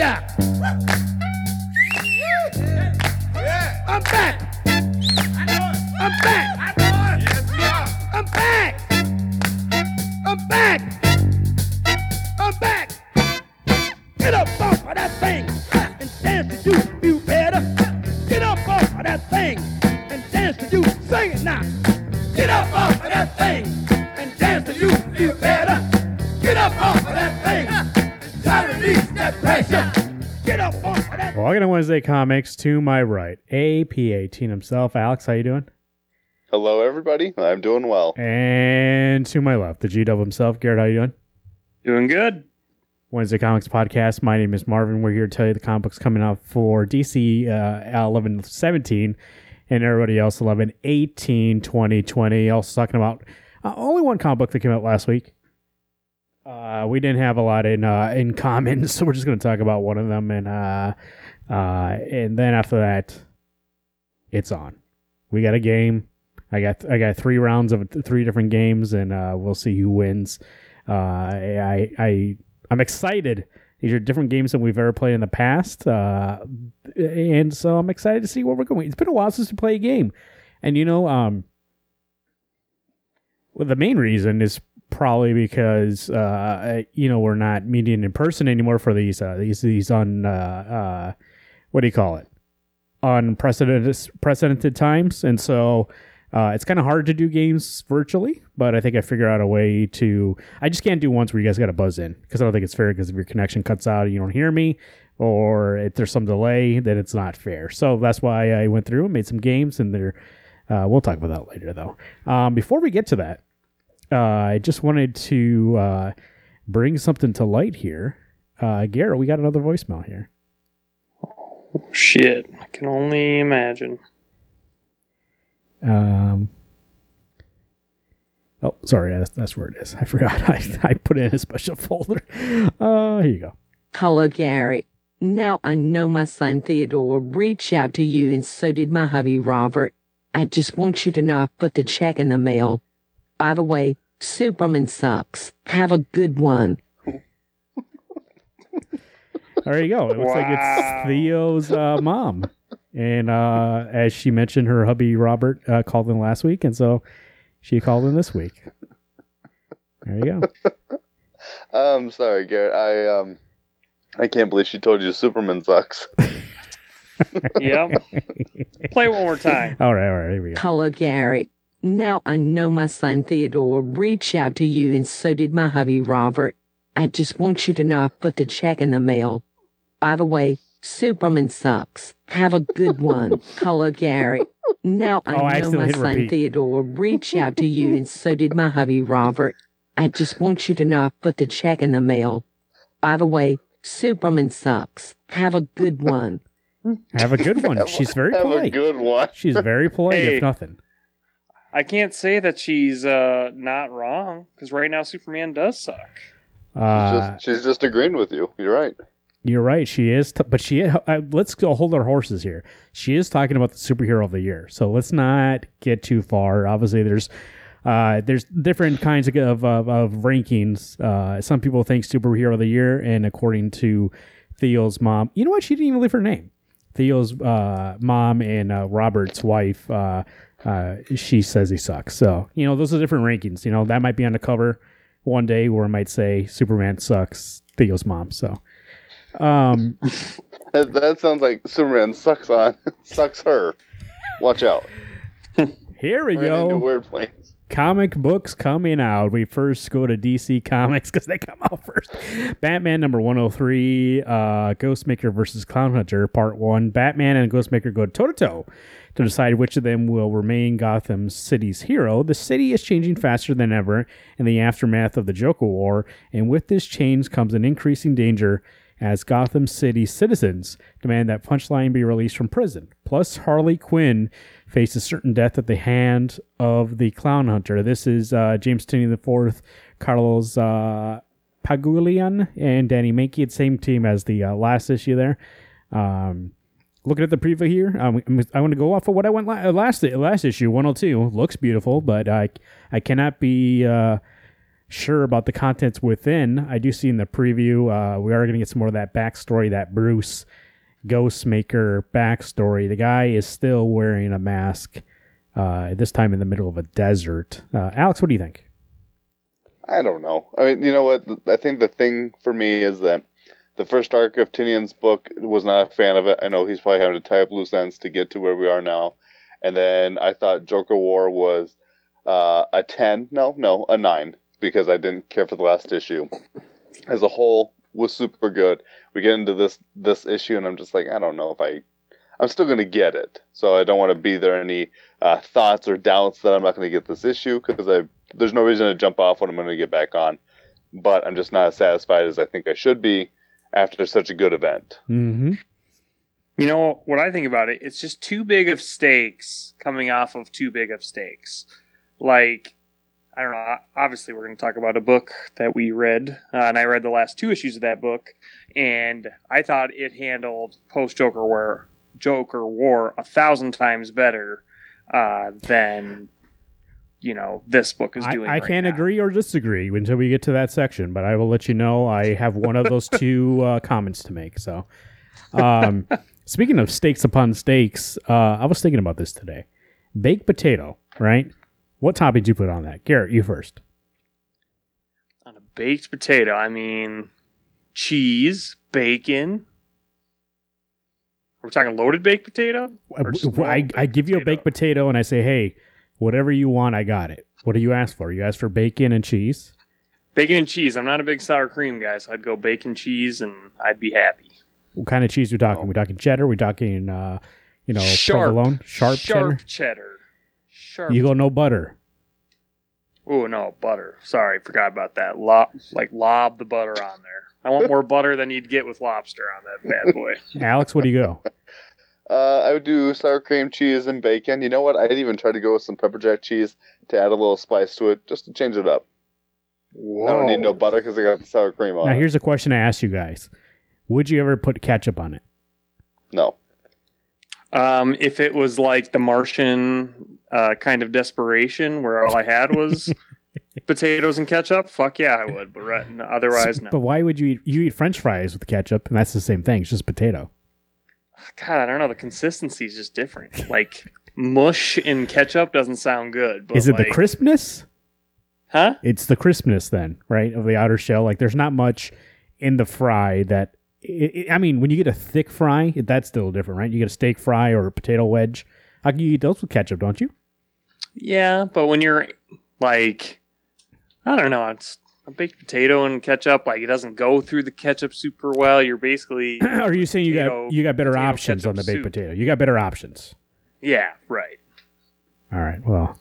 that. That. Walking on Wednesday Comics to my right, AP18 himself. Alex, how you doing? Hello, everybody. I'm doing well. And to my left, the G Dub himself. Garrett, how you doing? Doing good. Wednesday Comics Podcast. My name is Marvin. We're here to tell you the comic books coming out for DC uh, 11 17 and everybody else 11 18 20 20. Also talking about uh, only one comic book that came out last week. Uh, we didn't have a lot in uh, in common, so we're just going to talk about one of them, and uh, and then after that, it's on. We got a game. I got I got three rounds of three different games, and uh, we'll see who wins. Uh, I I I'm excited. These are different games than we've ever played in the past, uh, and so I'm excited to see where we're going. It's been a while since we played a game, and you know, um, well, the main reason is probably because uh, you know we're not meeting in person anymore for these uh, these these on uh, uh, what do you call it unprecedented precedented times, and so uh, it's kind of hard to do games virtually. But I think I figured out a way to. I just can't do ones where you guys got to buzz in because I don't think it's fair. Because if your connection cuts out and you don't hear me, or if there's some delay, then it's not fair. So that's why I went through and made some games, and they're. Uh, we'll talk about that later, though. Um, before we get to that, uh, I just wanted to uh, bring something to light here. Uh, Garrett, we got another voicemail here. Shit. I can only imagine. Um, oh, sorry, that's, that's where it is. I forgot. I, I put it in a special folder. Uh, here you go. Hello, Gary. Now I know my son Theodore reached out to you, and so did my hubby Robert. I just want you to know I put the check in the mail. By the way, Superman sucks. Have a good one. There you go. It looks like it's Theo's uh, mom. And uh, as she mentioned, her hubby Robert uh, called in last week, and so she called in this week. There you go. I'm sorry, Garrett. I um, I can't believe she told you Superman sucks. Yep. Play one more time. All right, all right, here we go. Hello, Gary. Now I know my son Theodore reached out to you, and so did my hubby Robert. I just want you to know I put the check in the mail. By the way, Superman sucks. Have a good one. Hello, Gary. Now I Oh, I know accidentally my hit son repeat. Theodore reached out to you, and so did my hubby Robert. I just want you to know I put the check in the mail. By the way, Superman sucks. Have a good one. Have a good one. She's very Have a polite. good one. She's very polite, Hey. if nothing. I can't say that she's uh, not wrong because right now Superman does suck. She's Uh, just, she's just agreeing with you. You're right. You're right. She is, t- but she. Let's go hold our horses here. She is talking about the superhero of the year, so let's not get too far. Obviously, there's uh, there's different kinds of of, of, rankings. Uh, some people think superhero of the year, and according to Theo's mom, you know what? She didn't even leave her name. Theo's uh, mom and uh, Robert's wife. Uh, uh, she says he sucks. So you know those are different rankings. You know that might be on the cover one day where it might say Superman sucks. Theo's mom. So. Um, That, that sounds like Superman sucks on sucks her. Watch out. here we We're go. weird planes. Comic books coming out. We first go to DC Comics because they come out first. Batman number 103, uh, Ghostmaker versus Clown Hunter, part one. Batman and Ghostmaker go toe to toe to decide which of them will remain Gotham City's hero. The city is changing faster than ever in the aftermath of the Joker War, and with this change comes an increasing danger as Gotham City citizens demand that Punchline be released from prison. Plus, Harley Quinn faces certain death at the hand of the Clown Hunter. This is uh, James Tynion IV, Carlos uh, Pagulayan, and Danny Mankey. Same team as the uh, last issue there. Um, looking at the preview here, um, I want to go off of what I went la- last last issue. 102 looks beautiful, but I I cannot be uh, sure about the contents within. I do see in the preview, uh, we are going to get some more of that backstory, that Bruce Ghostmaker backstory. The guy is still wearing a mask, uh, this time in the middle of a desert. Uh, Alex, what do you think? I don't know. I mean, you know what? I think the thing for me is that the first arc of Tynion's book was not a fan of it. I know he's probably having to tie up loose ends to get to where we are now. And then I thought Joker War was uh, a 10. No, no, a 9 because I didn't care for the last issue. As a whole, was super good. We get into this this issue, and I'm just like, I don't know if I, I'm still gonna get it. So I don't want to be there any uh, thoughts or doubts that I'm not gonna get this issue because I there's no reason to jump off when I'm gonna get back on. But I'm just not as satisfied as I think I should be after such a good event. Mm-hmm. You know what I think about it? It's just too big of stakes coming off of too big of stakes. Like, I don't know. Obviously, we're going to talk about a book that we read, uh, and I read the last two issues of that book, and I thought it handled post Joker War, Joker War a thousand times better uh, than you know this book is doing. I right can't now. agree or disagree until we get to that section, but I will let you know I have one of those two uh, comments to make. So, um, speaking of steaks upon steaks, uh, I was thinking about this today. Baked potato, right? What topping did you put on that? Garrett, you first. on a baked potato. I mean, cheese, bacon. We're talking loaded baked potato. Or small I, I give you a baked potato and I say, hey, whatever you want, I got it. What do you ask for? You ask for bacon and cheese? Bacon and cheese. I'm not a big sour cream guy, so I'd go bacon cheese, and I'd be happy. What kind of cheese we talking? Oh. We talking cheddar? We talking, uh, you know, Sharp. provolone? Sharp, Sharp cheddar? cheddar. Sharp. You go no butter. Oh no, butter. Sorry, forgot about that. Lob, like lob the butter on there. I want more butter than you'd get with lobster on that bad boy. Alex, what do you go? Uh, I would do sour cream, cheese, and bacon. You know what? I'd even try to go with some pepper jack cheese to add a little spice to it, just to change it up. I don't need no butter because I got the sour cream on. Now, it. here's a question I ask you guys: Would you ever put ketchup on it? No. Um, if it was like the Martian uh, kind of desperation, where all I had was potatoes and ketchup, fuck yeah, I would. But right, otherwise, no. But why would you eat? You eat French fries with ketchup, and that's the same thing. It's just potato. God, I don't know. The consistency is just different. Like mush in ketchup doesn't sound good. But Is it like, the crispness? Huh? It's the crispness then, right, of the outer shell. Like, there's not much in the fry that. i i I mean, when you get a thick fry, that's still different, right? You get a steak fry or a potato wedge. How can you eat those with ketchup? Don't you? Yeah, but when you're like, I don't know, it's a baked potato and ketchup. Like it doesn't go through the ketchup super well. You're basically, Are you saying you got you got better potato options on the baked soup. potato? You got better options. yeah, right. All right. Well,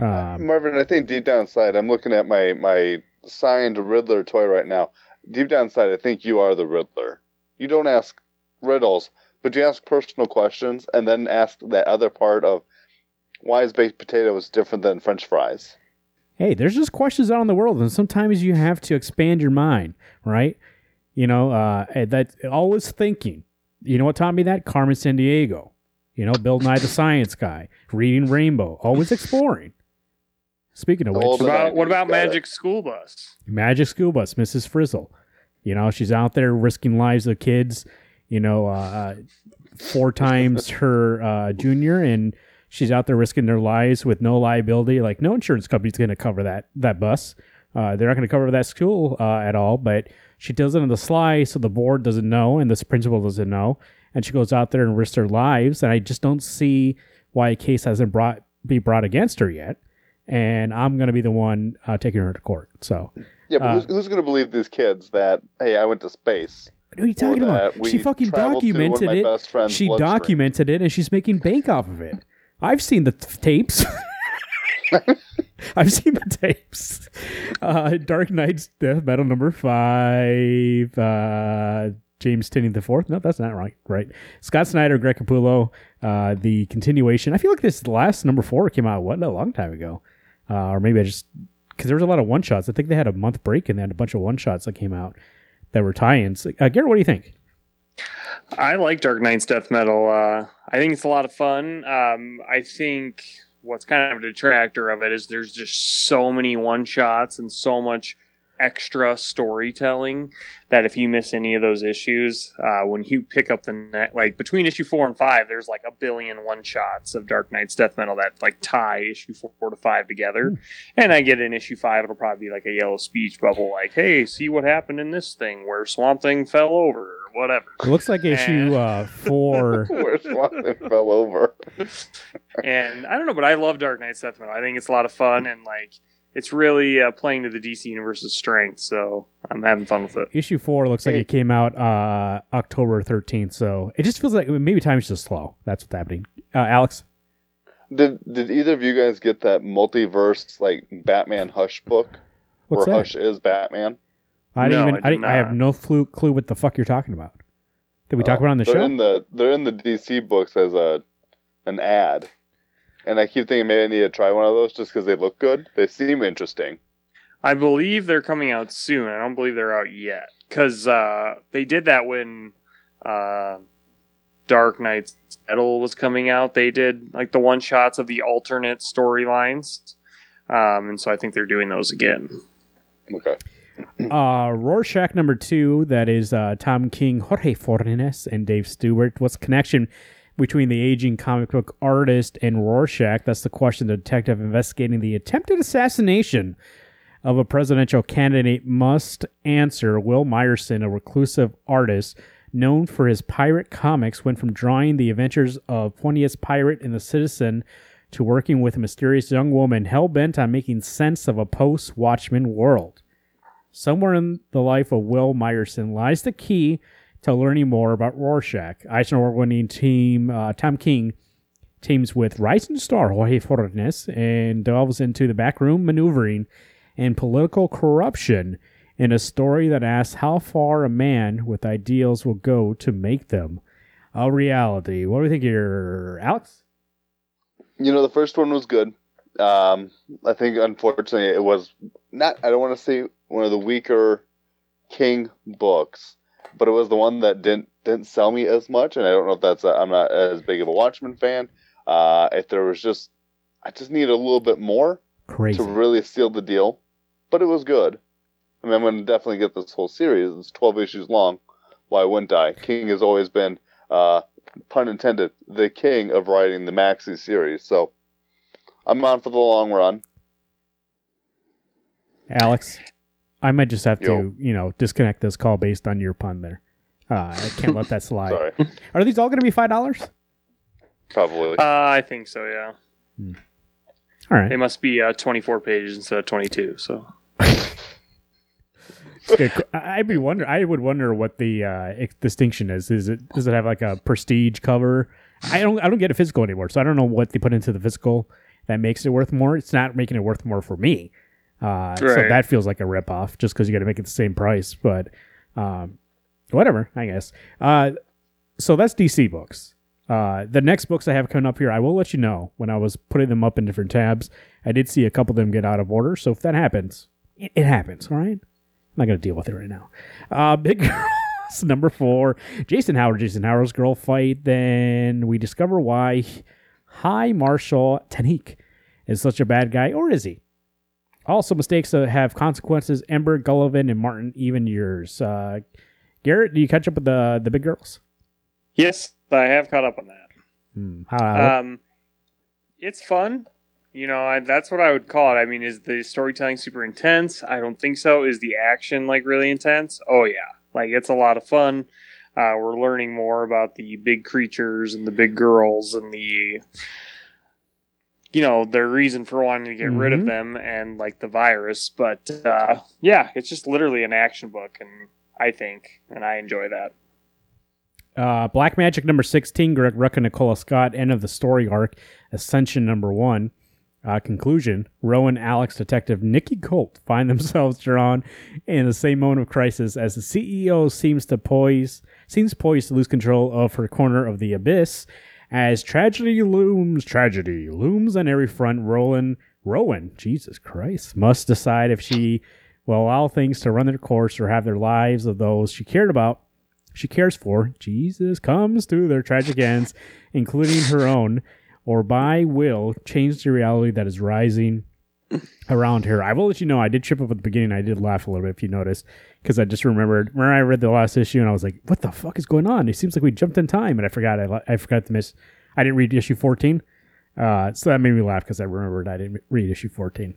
um, Marvin, I think deep down inside, I'm looking at my my signed Riddler toy right now. Deep down inside, I think you are the Riddler. You don't ask riddles, but you ask personal questions, and then ask that other part of why is baked potatoes different than French fries? hey, there's just questions out in the world, and sometimes you have to expand your mind, right? You know, uh, that always thinking. You know what taught me that? Carmen Sandiego. You know, Bill Nye the Science Guy, reading Rainbow, always exploring. Speaking of which, What about what about it. Magic School Bus? Magic School Bus, Mrs. Frizzle. You know, she's out there risking lives of kids. You know, uh, uh, four times her uh, junior, and she's out there risking their lives with no liability. Like no insurance company's going to cover that that bus. Uh, they're not going to cover that school uh, at all. But she does it on the sly, so the board doesn't know, and this principal doesn't know. And she goes out there and risks her lives. And I just don't see why a case hasn't brought be brought against her yet. And I'm going to be the one uh, taking her to court. So. Yeah, but Uh, who's, who's going to believe these kids that hey, I went to space? What are you or talking about? She fucking traveled to one of documented it. She documented it, and she's making bank off of it. I've seen the t- tapes. I've seen the tapes. Uh, Dark Knight's Death Metal number five. Uh, James Tynion the fourth. No, that's not right. Right. Scott Snyder, Greg Capullo. Uh, the continuation. I feel like this last number four came out what a long time ago, uh, or maybe I just because there was a lot of one shots. I think they had a month break and they had a bunch of one shots that came out that were tie-ins. Uh, Garrett, what do you think? I like Dark Knight's death metal. Uh, I think it's a lot of fun. Um, I think what's kind of a detractor of it is there's just so many one shots and so much extra storytelling that if you miss any of those issues, uh, when you pick up the net, like between issue four and five, there's like a billion one shots of Dark Knight's Death Metal that like tie issue four to five together. And I get in issue five, it'll probably be like a yellow speech bubble, like, hey, see what happened in this thing where Swamp Thing fell over whatever. It looks like issue uh, four. Where Swan fell over. and I don't know, but I love Dark Knight Death Metal. I think it's a lot of fun and like it's really uh, playing to the DC Universe's strength. So I'm having fun with it. Issue four looks like it came out uh, October 13th, so it just feels like maybe time's just slow. That's what's happening. Uh, Alex? Did did either of you guys get that multiverse like Batman Hush book What's where that? Hush is Batman? I didn't No, even. I I, did didn't, I have no clue, clue what the fuck you're talking about. Did we talk Oh, about it on the they're show? In the they're in the DC books as a an ad, and I keep thinking maybe I need to try one of those just because they look good. They seem interesting. I believe they're coming out soon. I don't believe they're out yet because uh, they did that when uh, Dark Knight's Metal was coming out. They did like the one shots of the alternate storylines, um, and so I think they're doing those again. Okay. Uh, Rorschach number two, that is uh, Tom King, Jorge Fornes, and Dave Stewart. What's the connection between the aging comic book artist and Rorschach? That's the question the detective investigating the attempted assassination of a presidential candidate must answer. Will Myerson, a reclusive artist known for his pirate comics, went from drawing the adventures of Phineas Pirate and the Citizen to working with a mysterious young woman hell bent on making sense of a post Watchmen world. Somewhere in the life of Will Myerson lies the key to learning more about Rorschach. Eisner Award winning team uh, Tom King teams with rising star Jorge Fornes and delves into the backroom maneuvering and political corruption in a story that asks how far a man with ideals will go to make them a reality. What do you think here, Alex? You know, the first one was good. Um, I think unfortunately it was not. I don't want to say one of the weaker King books, but it was the one that didn't didn't sell me as much. And I don't know if that's. i I'm not as big of a Watchmen fan. Uh, if there was just, I just needed a little bit more Crazy. to really seal the deal, but it was good. I mean, I'm going to definitely get this whole series. It's 12 issues long. Why wouldn't I? King has always been, uh, pun intended, the king of writing the Maxi series. So I'm on for the long run. Alex, I might just have to, you know, disconnect this call based on your pun there. Uh, I can't let that slide. Sorry. Are these all going to be five dollars? Probably. Uh, I think so. Yeah, All right. they must be uh, 24 pages instead of 22. So I- I'd be wonder. I would wonder what the uh, distinction is. Is it does it have like a prestige cover? I don't. I don't get a physical anymore, so I don't know what they put into the physical that makes it worth more. It's not making it worth more for me. Uh, So that feels like a ripoff, just because you got to make it the same price. But um, whatever, I guess. Uh, so that's DC books. Uh, the next books I have coming up here, I will let you know when I was putting them up in different tabs. I did see a couple of them get out of order, so if that happens, it, it happens. All right. I'm not going to deal with it right now. Uh, Big Girls, number four. Jason Howard, Jason Howard's girl fight. Then we discover why High Marshal Tanik is such a bad guy, or is he? Also, mistakes that have consequences. Ember, Gullivan, and Martin, even yours. Uh, Garrett, do you catch up with the the big girls? yes, I have caught up on that. Hmm. How, Um, it's fun. You know, I, that's what I would call it. I mean, is the storytelling super intense? I don't think so. Is the action like really intense? Oh yeah, like it's a lot of fun. Uh, we're learning more about the big creatures and the big girls and the, you know, their reason for wanting to get rid Mhm. of them and like the virus. But uh, yeah, it's just literally an action book, and I think, and I enjoy that. Uh, Black Magick number 16, Greg Rucka, Nicola Scott, end of the story arc, Ascension number one. Uh, conclusion Rowan, Alex, Detective Nikki Colt find themselves drawn in the same moment of crisis as the CEO seems to poise seems poised to lose control of her corner of the abyss. As tragedy looms, tragedy looms on every front. Rowan, Rowan, Jesus Christ, must decide if she will allow things to run their course or have their lives of those she cared about she cares for, Jesus comes to their tragic ends, including her own. or by will change the reality that is rising around her. I will let you know I did trip up at the beginning. I did laugh a little bit if you noticed because I just remembered. Remember I read the last issue and I was like, "What the fuck is going on?" It seems like we jumped in time, and I forgot. I, I forgot to miss. I didn't read issue fourteen, uh, so that made me laugh because I remembered I didn't read issue fourteen.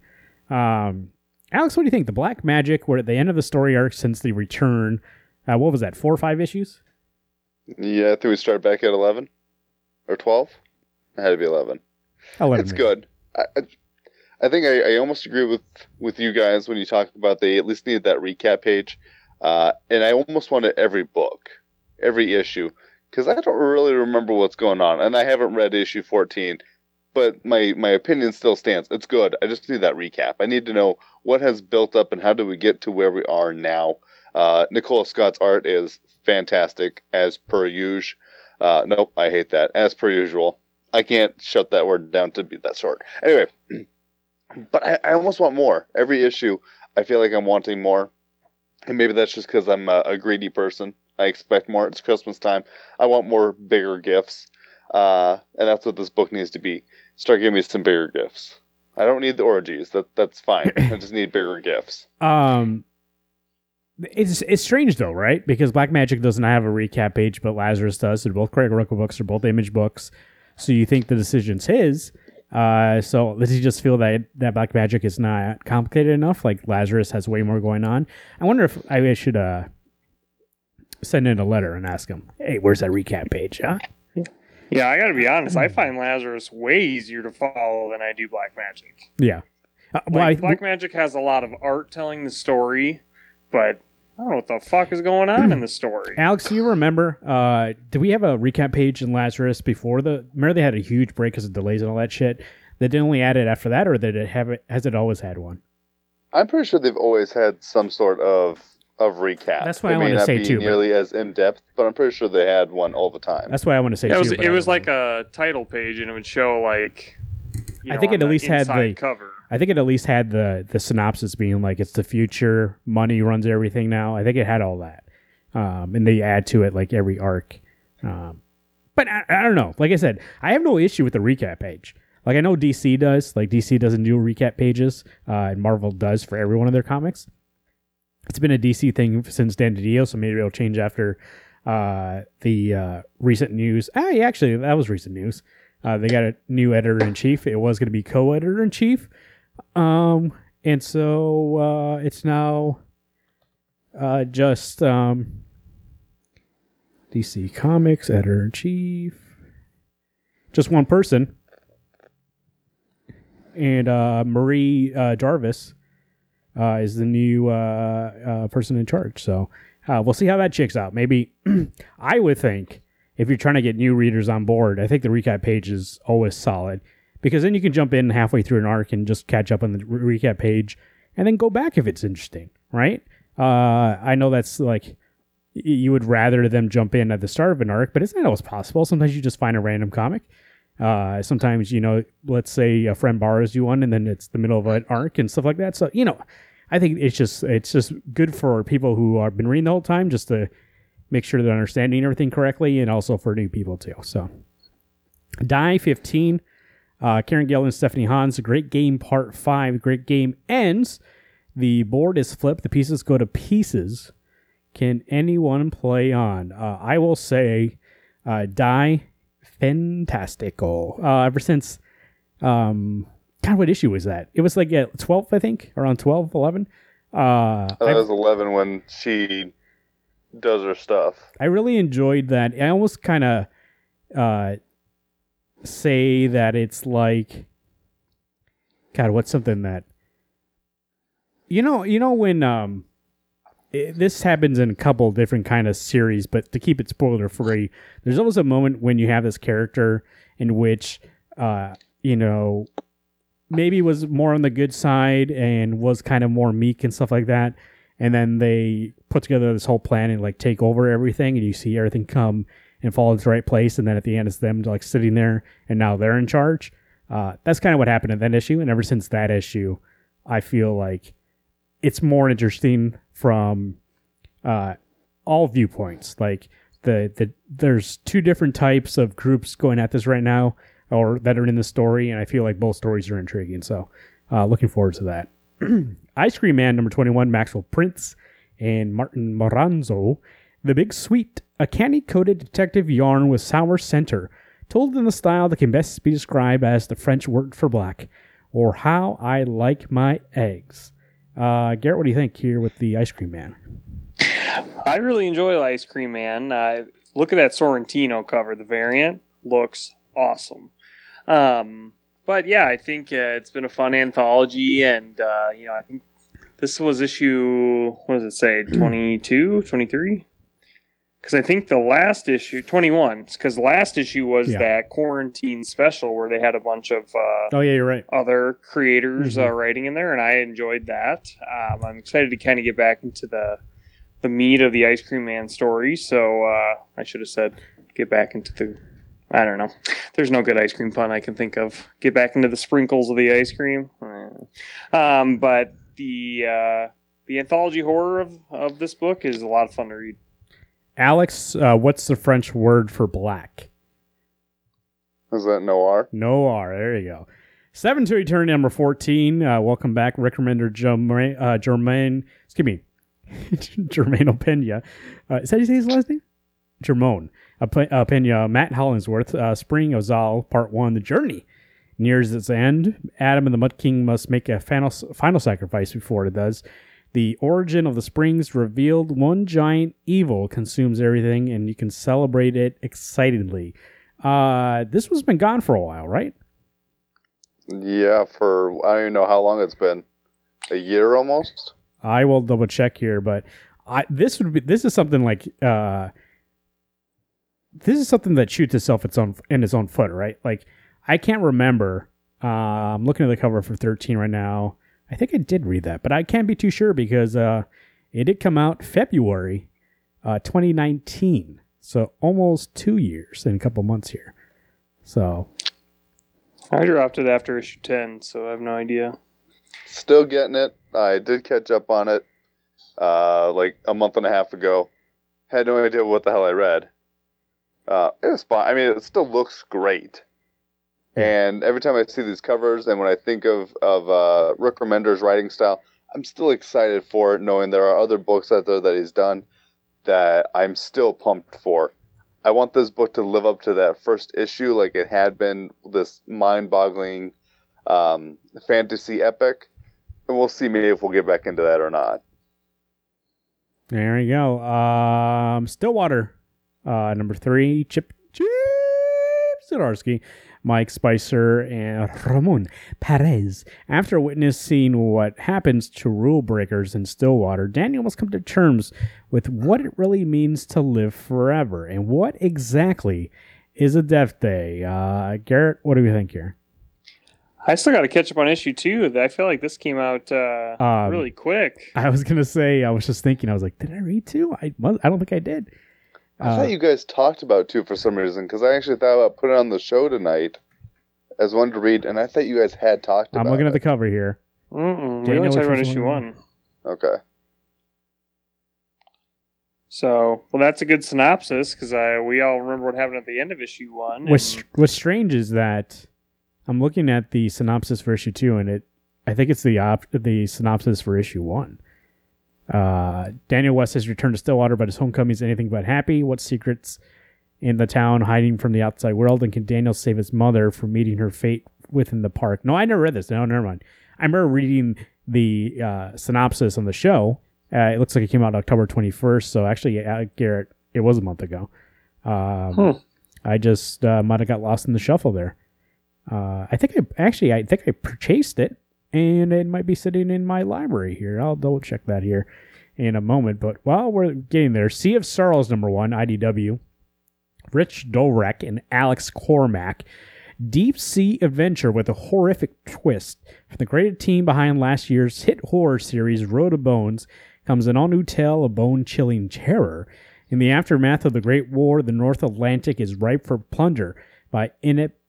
Um, Alex, what do you think? The Black Magick, we're at the end of the story arc since the return. Uh, what was that? Four or five issues? Yeah, I think we start back at eleven or twelve. It had to be eleven. Eleven. It's good. I, I, I think I, I almost agree with with you guys when you talk about they at least needed that recap page, uh, and I almost wanted every book, every issue, because I don't really remember what's going on, and I haven't read issue fourteen, but my my opinion still stands. It's good. I just need that recap. I need to know what has built up and how do we get to where we are now. Uh, Nicola Scott's art is fantastic as per usual. Uh, nope, I hate that. As per usual. I can't shut that word down to be that short. Anyway, but I, I almost want more. Every issue, I feel like I'm wanting more. And maybe that's just because I'm a, a, greedy person. I expect more. It's Christmas time. I want more bigger gifts. Uh, and that's what this book needs to be. Start giving me some bigger gifts. I don't need the orgies. That that's fine. I just need bigger gifts. Um, it's it's strange though, right? Because Black Magick doesn't have a recap page, but Lazarus does. They're both Greg Rucka books. They're both image books. So you think the decision's his. Uh, so does he just feel that that Black Magick is not complicated enough? Like Lazarus has way more going on. I wonder if I should uh send in a letter and ask him, "Hey, where's that recap page?" Huh? Yeah, I got to be honest. I find Lazarus way easier to follow than I do Black Magick. Yeah. Uh, well, like, I, Black Magick has a lot of art telling the story, but I don't know what the fuck is going on in the story. Alex, do you remember? Uh, did we have a recap page in Lazarus before the? Remember they had a huge break because of delays and all that shit. They didn't only add it after that, or did it have it? Has it always had one? I'm pretty sure they've always had some sort of of recap. That's what it I want to say too. Nearly but... as in depth, but I'm pretty sure they had one all the time. That's what I want to say. Yeah, it was, too, it was like a title page, and it would show like. I think it at least had the cover. I think it at least had the the synopsis being like it's the future, money runs everything now. I think it had all that, um, and they add to it like every arc. Um, but I, I, don't know. Like I said, I have no issue with the recap page. Like I know DC does. Like DC doesn't do recap pages, uh, and Marvel does for every one of their comics. It's been a DC thing since Dan DiDio, so maybe it'll change after uh, the uh, recent news. Ah, yeah, actually, that was recent news. Uh, they got a new editor in chief. It was going to be co-editor in chief, um, and so uh, it's now uh, just um, DC Comics editor in chief. Just one person, and uh, Marie uh, Javins uh, is the new uh, person in charge. So we'll see how that checks out. Maybe I would think if you're trying to get new readers on board, I think the recap page is always solid because then you can jump in halfway through an arc and just catch up on the re- recap page and then go back if it's interesting, right? Uh, I know that's like you would rather them jump in at the start of an arc, but it's not always possible. Sometimes you just find a random comic. Uh, sometimes, you know, let's say a friend borrows you one and then it's the middle of an arc and stuff like that. So, you know, I think it's just it's just good for people who have been reading the whole time just to make sure they're understanding everything correctly and also for new people too. So, Die 15 uh, Kieron Gillen and Stephanie Hans, great game part five. Great game ends. The board is flipped. The pieces go to pieces. Can anyone play on? Uh, I will say, uh, die fantastical. Uh, ever since, um, God, what issue was that? It was like at 12, I think, around 12, 11. Uh, that was 11 when she does her stuff. I really enjoyed that. I almost kind of uh, say that it's like God, what's something that you know, you know when um it, this happens in a couple different kind of series, but to keep it spoiler free, there's always a moment when you have this character in which uh you know maybe was more on the good side and was kind of more meek and stuff like that and then they put together this whole plan and like take over everything and you see everything come and fall into the right place. And then at the end, it's them like sitting there and now they're in charge. Uh, that's kind of what happened in that issue. And ever since that issue, I feel like it's more interesting from uh, all viewpoints. Like the, the there's two different types of groups going at this right now. or that are in the story, and I feel like both stories are intriguing. So, uh, looking forward to that. Ice Cream Man number 21, Maxwell Prince and Martin Morazzo. The Big Sweet, a candy coated detective yarn with sour center, told in a style that can best be described as the French word for black, or how I like my eggs. Uh, Garrett, what do you think here with the Ice Cream Man? I really enjoy Ice Cream Man. Uh, look at that Sorrentino cover. The variant looks awesome. Um, but yeah, I think uh, it's been a fun anthology, and uh, you know, I think this was issue. What does it say? 22, 23? Because I think the last issue, 21, because last issue was Yeah. that quarantine special where they had a bunch of uh, Oh, yeah, you're right. other creators Mhm. uh, writing in there, and I enjoyed that. Um, I'm excited to kind of get back into the the meat of the Ice Cream Man story. So uh, I should have said get back into the. I don't know. There's no good ice cream pun I can think of. Get back into the sprinkles of the ice cream. Eh. Um, but the uh, the anthology horror of, of this book is a lot of fun to read. Alex, uh, what's the French word for black? Is that noir? Noir. There you go. Seven to Eternity, number 14. Uh, welcome back, Rick Remender Jermaine, uh, Jermaine, excuse me, Jermaine Opena. Uh, is that you say his last name? Jermone. Ope- Opena, Matt Hollingsworth, uh, Spring of Zal, Part 1, The Journey. Nears its end. Adam and the Mud King must make a final, final sacrifice before it does. The origin of the springs revealed one giant evil consumes everything, and you can celebrate it excitedly. Uh, this one's been gone for a while, right? Yeah, for I don't even know how long it's been. A year almost. I will double check here, but I this would be this is something like uh this is something that shoots itself its own in its own foot, right? Like I can't remember. Uh, I'm looking at the cover for 13 right now. I think I did read that, but I can't be too sure because uh, it did come out February uh, 2019, so almost two years in a couple months here. So I dropped it after issue 10, so I have no idea. Still getting it. I did catch up on it uh, like a month and a half ago. Had no idea what the hell I read. Uh, it was fine. I mean, it still looks great. And every time I see these covers, and when I think of of uh, Rick Remender's writing style, I'm still excited for it, knowing there are other books out there that he's done that I'm still pumped for. I want this book to live up to that first issue, like it had been this mind-boggling um, fantasy epic, and we'll see maybe if we'll get back into that or not. There you go. Um, Stillwater, uh, number three, Chip Chip Zdarsky, Mike Spicer, and Ramon Perez. After witnessing what happens to rule breakers in Stillwater, Daniel must come to terms with what it really means to live forever and what exactly is a death day. Uh, Garrett, what do you think here? I still got to catch up on issue two. I feel like this came out uh, Um, really quick. I was gonna say, I was just thinking, I was like, did I read two? I I don't think I did. I Uh, thought you guys talked about two for some reason because I actually thought about putting it on the show tonight as one to read, and I thought you guys had talked about. I'm looking it. at the cover here. Mm-mm, we Daniel, only talked about issue one? one. Okay. So, well, that's a good synopsis because we all remember what happened at the end of issue one. What's and- What's strange is that I'm looking at the synopsis for issue two, and it I think it's the op- the synopsis for issue one. Uh, Daniel West has returned to Stillwater, but his homecoming is anything but happy. What secrets in the town hiding from the outside world, and can Daniel save his mother from meeting her fate within the park? No, I never read this. No, never mind. I remember reading the uh, synopsis on the show. Uh, it looks like it came out October 21st. So actually, uh, Garrett, it was a month ago. Um, Hmm. I just uh, might have got lost in the shuffle there. Uh, I think I actually I think I purchased it, and it might be sitting in my library here. I'll double check that here in a moment. But while we're getting there, Sea of Sorrows number one IDW, Rich Douek and Alex Cormack, deep sea adventure with a horrific twist. From the creative team behind last year's hit horror series Road of Bones comes an all new tale of bone chilling terror. In the aftermath of the Great War, the North Atlantic is ripe for plunder by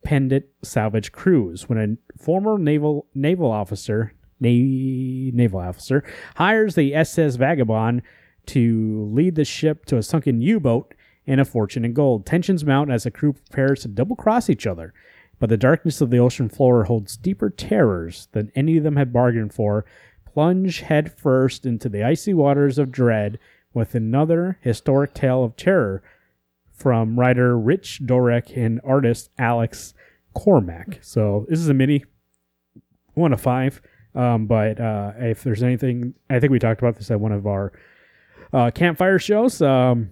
independent salvage crews. When a former naval naval officer, na- naval officer, hires the SS Vagabond to lead the ship to a sunken U-boat and a fortune in gold, tensions mount as the crew prepares to double cross each other. but the darkness of the ocean floor holds deeper terrors than any of them had bargained for. Plunge headfirst into the icy waters of dread with another historic tale of terror from writer Rich Douek and artist Alex Cormack. So this is a mini, one of five. Um, but uh, if there's anything, I think we talked about this at one of our uh, campfire shows. Um,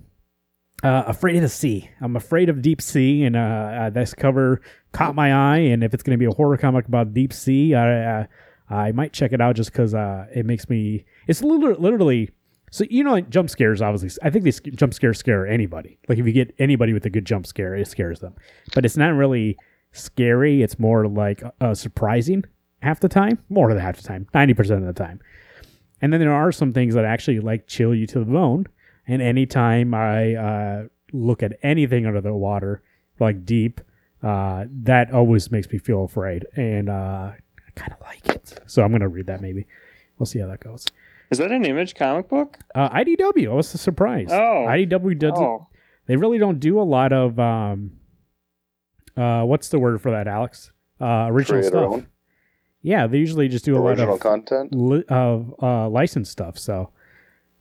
uh, afraid of the sea. I'm afraid of deep sea, and uh, uh, this cover caught my eye. And if it's going to be a horror comic about deep sea, I uh, I might check it out just because uh, it makes me. It's literally, literally. So you know, like jump scares. Obviously, I think these jump scares scare anybody. Like if you get anybody with a good jump scare, it scares them. But it's not really scary. It's more like uh, surprising half the time, more than half the time, ninety percent of the time. And then there are some things that actually like chill you to the bone. And anytime I uh, look at anything under the water, like deep, uh, that always makes me feel afraid. And uh, I kind of like it. So I'm going to read that maybe. We'll see how that goes. Is that an image comic book? Uh, IDW, I was surprised. Oh. IDW does Oh, They really don't do a lot of, um, uh, what's the word for that, Alex? Uh, original Create stuff. own Yeah, they usually just do a lot of content. li- of uh, licensed stuff. So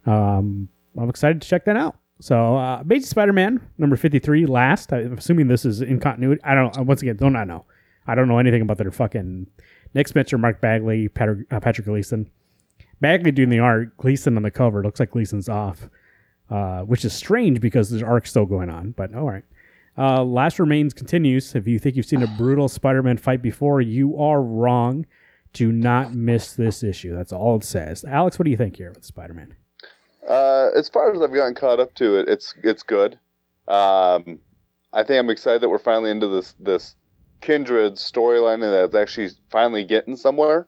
um, I'm excited to check that out. So uh, Amazing Spider-Man number 53, last. I'm assuming this is in continuity. I don't. Once again, don't I know? I don't know anything about their fucking Nick Spencer, Mark Bagley, Patrick, uh, Patrick Gleason. Bagley doing the art, Gleason on the cover. Looks like Gleason's off, uh, which is strange because there's arc still going on. But all right. Uh, Last Remains continues. If you think you've seen a brutal Spider-Man fight before, you are wrong. Do not miss this issue. That's all it says. Alex, what do you think here with Spider-Man? Uh, as far as I've gotten caught up to it, it's it's good. Um, I think I'm excited that we're finally into this this kindred storyline and that it's actually finally getting somewhere.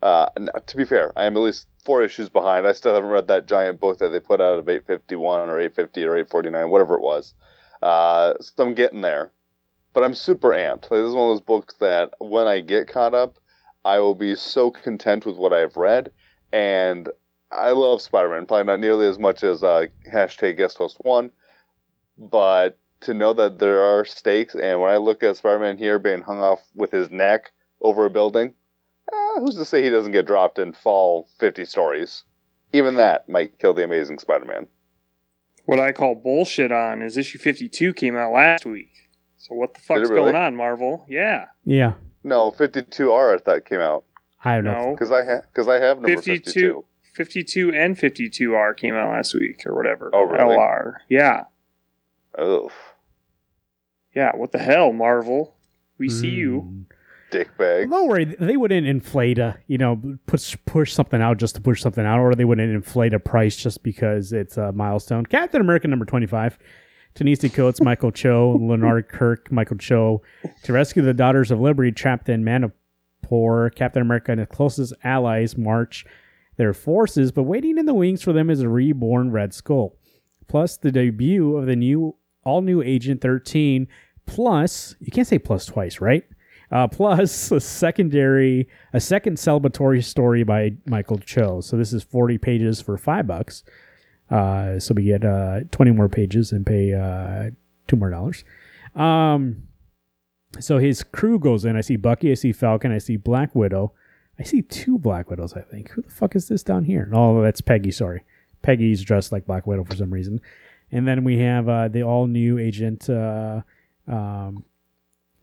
Uh, to be fair, I am at least four issues behind. I still haven't read that giant book that they put out of 851 or 850 or 849, whatever it was. Uh, so I'm getting there, but I'm super amped. Like, this is one of those books that when I get caught up, I will be so content with what I've read, and I love Spider-Man. Probably not nearly as much as uh, hashtag guest host one, but to know that there are stakes, and when I look at Spider-Man here being hung off with his neck over a building, eh, who's to say he doesn't get dropped and fall 50 stories? Even that might kill the Amazing Spider-Man. What I call bullshit on is issue 52 came out last week. So what the fuck's really? going on, Marvel? Yeah. Yeah, No, 52R I thought came out I don't know. Because I ha- cause I have number 52. 52. 52 and 52R came out last week or whatever. Oh, really? LR. Yeah. Ugh, Yeah. What the hell, Marvel? We see you. Mm. Don't worry, they wouldn't inflate a, you know, push push something out just to push something out, or they wouldn't inflate a price just because it's a milestone. Captain America number twenty five. Ta-Nehisi Coates, Michael Cho, Leonard Kirk, Michael Cho, to rescue the Daughters of Liberty trapped in Madripoor. Captain America and his closest allies march their forces, but waiting in the wings for them is a reborn Red Skull. Plus, the debut of the new, all new Agent 13. Plus, you can't say plus twice, right? Uh, plus a secondary, a second celebratory story by Michael Cho. So this is 40 pages for five bucks. Uh, so we get uh, 20 more pages and pay uh, two more dollars. Um, so his crew goes in. I see Bucky, I see Falcon, I see Black Widow. I see two Black Widows, I think. Who the fuck is this down here? Oh, that's Peggy, sorry. Peggy's dressed like Black Widow for some reason. And then we have uh, the all new agent uh, um,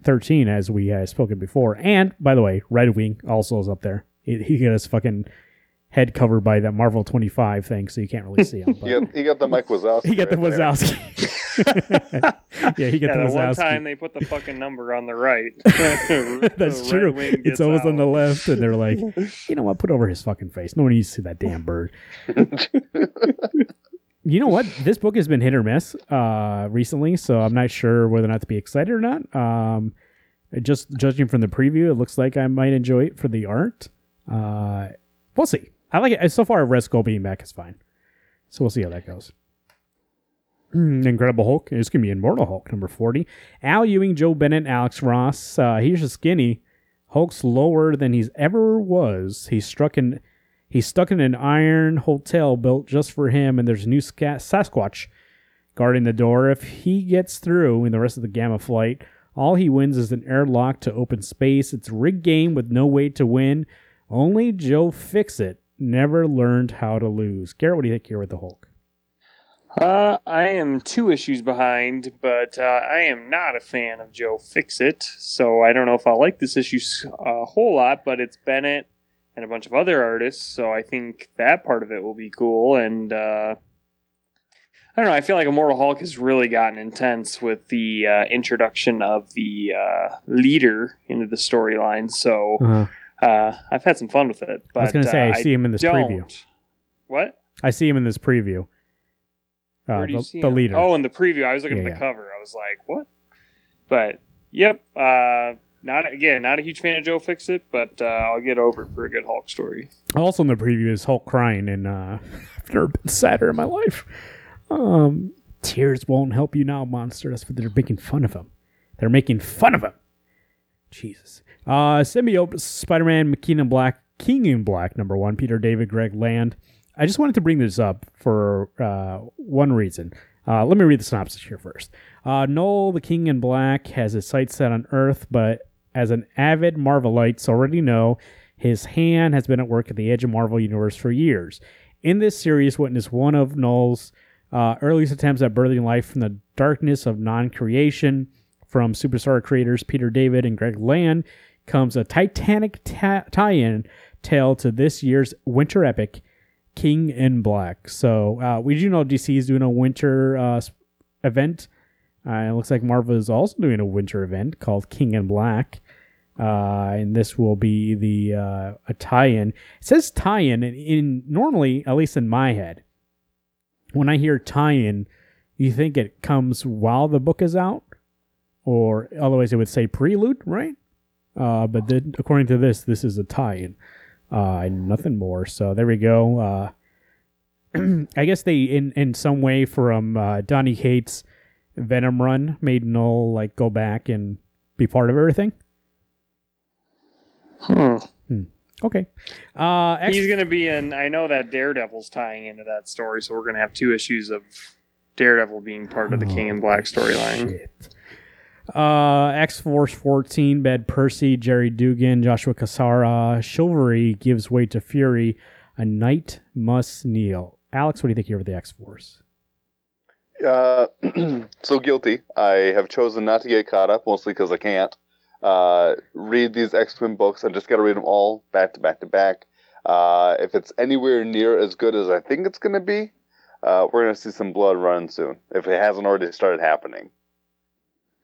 13, as we have spoken before. And, by the way, Red Wing also is up there. He, he got his fucking head covered by that Marvel 25 thing, so you can't really see him. But He got, he got the Mike Wazowski. he got the right there. Wazowski. yeah, he got Yeah, the the one time they put the fucking number on the right. That's The true. It's gets always on the left, and they're like, you know what? Put over his fucking face. No one needs to see that damn bird. You know what? This book has been hit or miss uh, recently, so I'm not sure whether or not to be excited or not. Um, just judging from the preview, it looks like I might enjoy it for the art. Uh, we'll see. I like it. So far, Red Skull being back is fine. So we'll see how that goes. Hmm, Incredible Hulk. It's going to be Immortal Hulk, number 40. Al Ewing, Joe Bennett, Alex Ross. Uh, here's a skinny. Hulk's lower than he's ever was. He's struck in. He's stuck in an iron hotel built just for him, and there's a new ska- Sasquatch guarding the door. If he gets through in the rest of the Gamma flight, All he wins is an airlock to open space. It's a rigged game with no way to win. Only Joe Fix It never learned how to lose. Garrett, what do you think here with the Hulk? Uh, I am two issues behind, but uh, I am not a fan of Joe Fixit, so I don't know if I'll like this issue a whole lot. But it's Bennett and a bunch of other artists, so I think that part of it will be cool. And uh, I don't know. I feel like Immortal Hulk has really gotten intense with the uh, introduction of the uh, leader into the storyline. So Uh, uh, I've had some fun with it. But I was going to say, uh, I see him in this don't. preview. What? I see him in this preview. Uh, Where do you the, the leader. Oh, in the preview, I was looking Yeah, at yeah. the cover. I was like, "What?" But yep, uh, not again, not a huge fan of Joe Fix It, but uh, I'll get over it for a good Hulk story. Also in the preview is Hulk crying, and uh, I've never been sadder in my life. Um, tears won't help you now, monster. That's what they're making fun of him. They're making fun of him. Jesus. Uh, symbiote Spider-Man McKean Black, King in Black, number one. Peter David, Greg Land. I just wanted to bring this up for uh, one reason. Uh, let me read the synopsis here first. Uh, Noel, the King in Black, has his sights set on Earth, but as an avid Marvelites already know, his hand has been at work at the edge of Marvel Universe for years. In this series, witness one of Noel's uh, earliest attempts at birthing life from the darkness of non-creation. From superstar creators Peter David and Greg Land comes a titanic ta- tie-in tale to this year's winter epic, King in Black. So uh, we do know DC is doing a winter uh, event. Uh, it looks like Marvel is also doing a winter event called King in Black. Uh, and this will be the uh, a tie-in. It says tie-in, and in normally, at least in my head, when I hear tie-in, you think it comes while the book is out, or otherwise it would say prelude, right? Uh, but then, according to this, this is a tie-in, uh, and nothing more. So there we go. Uh, I guess they, in in some way, from uh, Donny Cates' Venom run, made Knull like go back and be part of everything. Hmm. Okay. Uh, X- He's gonna be in. I know that Daredevil's tying into that story, so we're gonna have two issues of Daredevil being part of the King and Black storyline. Uh, X Force 14, Ben Percy, Gerry Duggan, Joshua Cassara, Chivalry gives way to Fury. A knight must kneel. Alex, what do you think here with the X Force? Uh, so guilty. I have chosen not to get caught up, mostly because I can't. Uh, read these X Men books. I just got to read them all back to back to back. Uh, if it's anywhere near as good as I think it's going to be, uh, we're going to see some blood run soon. If it hasn't already started happening,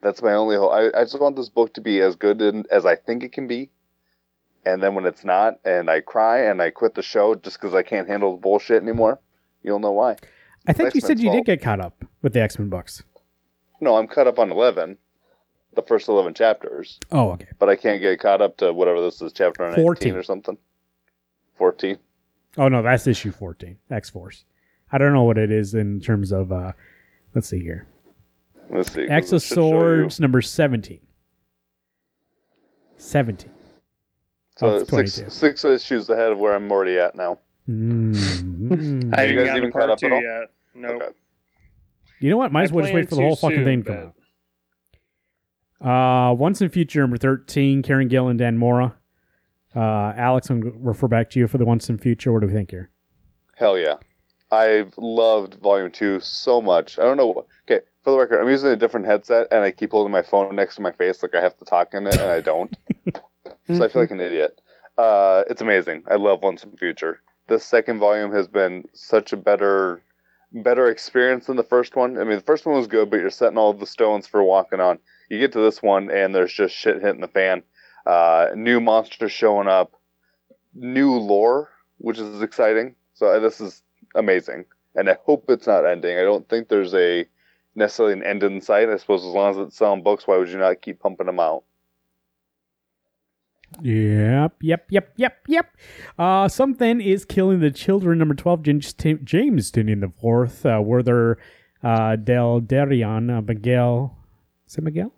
that's my only hope. I, I just want this book to be as good in, as I think it can be. And then when it's not, and I cry and I quit the show just because I can't handle the bullshit anymore, you'll know why. I think you said X-Men's you did get caught up with the X Men books. No, I'm caught up on 11, the first 11 chapters, Oh, okay. but I can't get caught up to whatever this is, chapter 19 14. or something. 14. Oh no, that's issue 14, X Force. I don't know what it is in terms of. uh Let's see here. Let's see. 'cause X of it should show you. Swords number 17. 17. So of it's 22. six, six issues ahead of where I'm already at now. Mm. I You haven't guys gotten even caught up at all? yet. Nope. Okay. You know what? Might as well just wait for the whole fucking soon, thing to come out. Uh, Once in Future number 13, Kieron Gillen and Dan Mora. Uh, Alex, I'm going to refer back to you for the Once in Future. What do we think here? Hell yeah. I've loved Volume 2 so much. I don't know. Okay, for the record, I'm using a different headset and I keep holding my phone next to my face like I have to talk in it and I don't. so I feel like an idiot. Uh, it's amazing. I love Once in Future. The second volume has been such a better better experience than the first one. I mean, the first one was good, but you're setting all the stones for walking on. You get to this one and there's just shit hitting the fan. Uh, new monsters showing up, new lore, which is exciting. So uh, this is amazing, and I hope it's not ending. I don't think there's a necessarily an end in sight. I suppose as long as it's selling books, why would you not keep pumping them out? Yep, yep, yep, yep, yep. Uh, something is killing the children. Number twelve, James, James Tynion the fourth. Uh, Werther uh, Dell'Edera, uh, Miguel. Is it Miguel?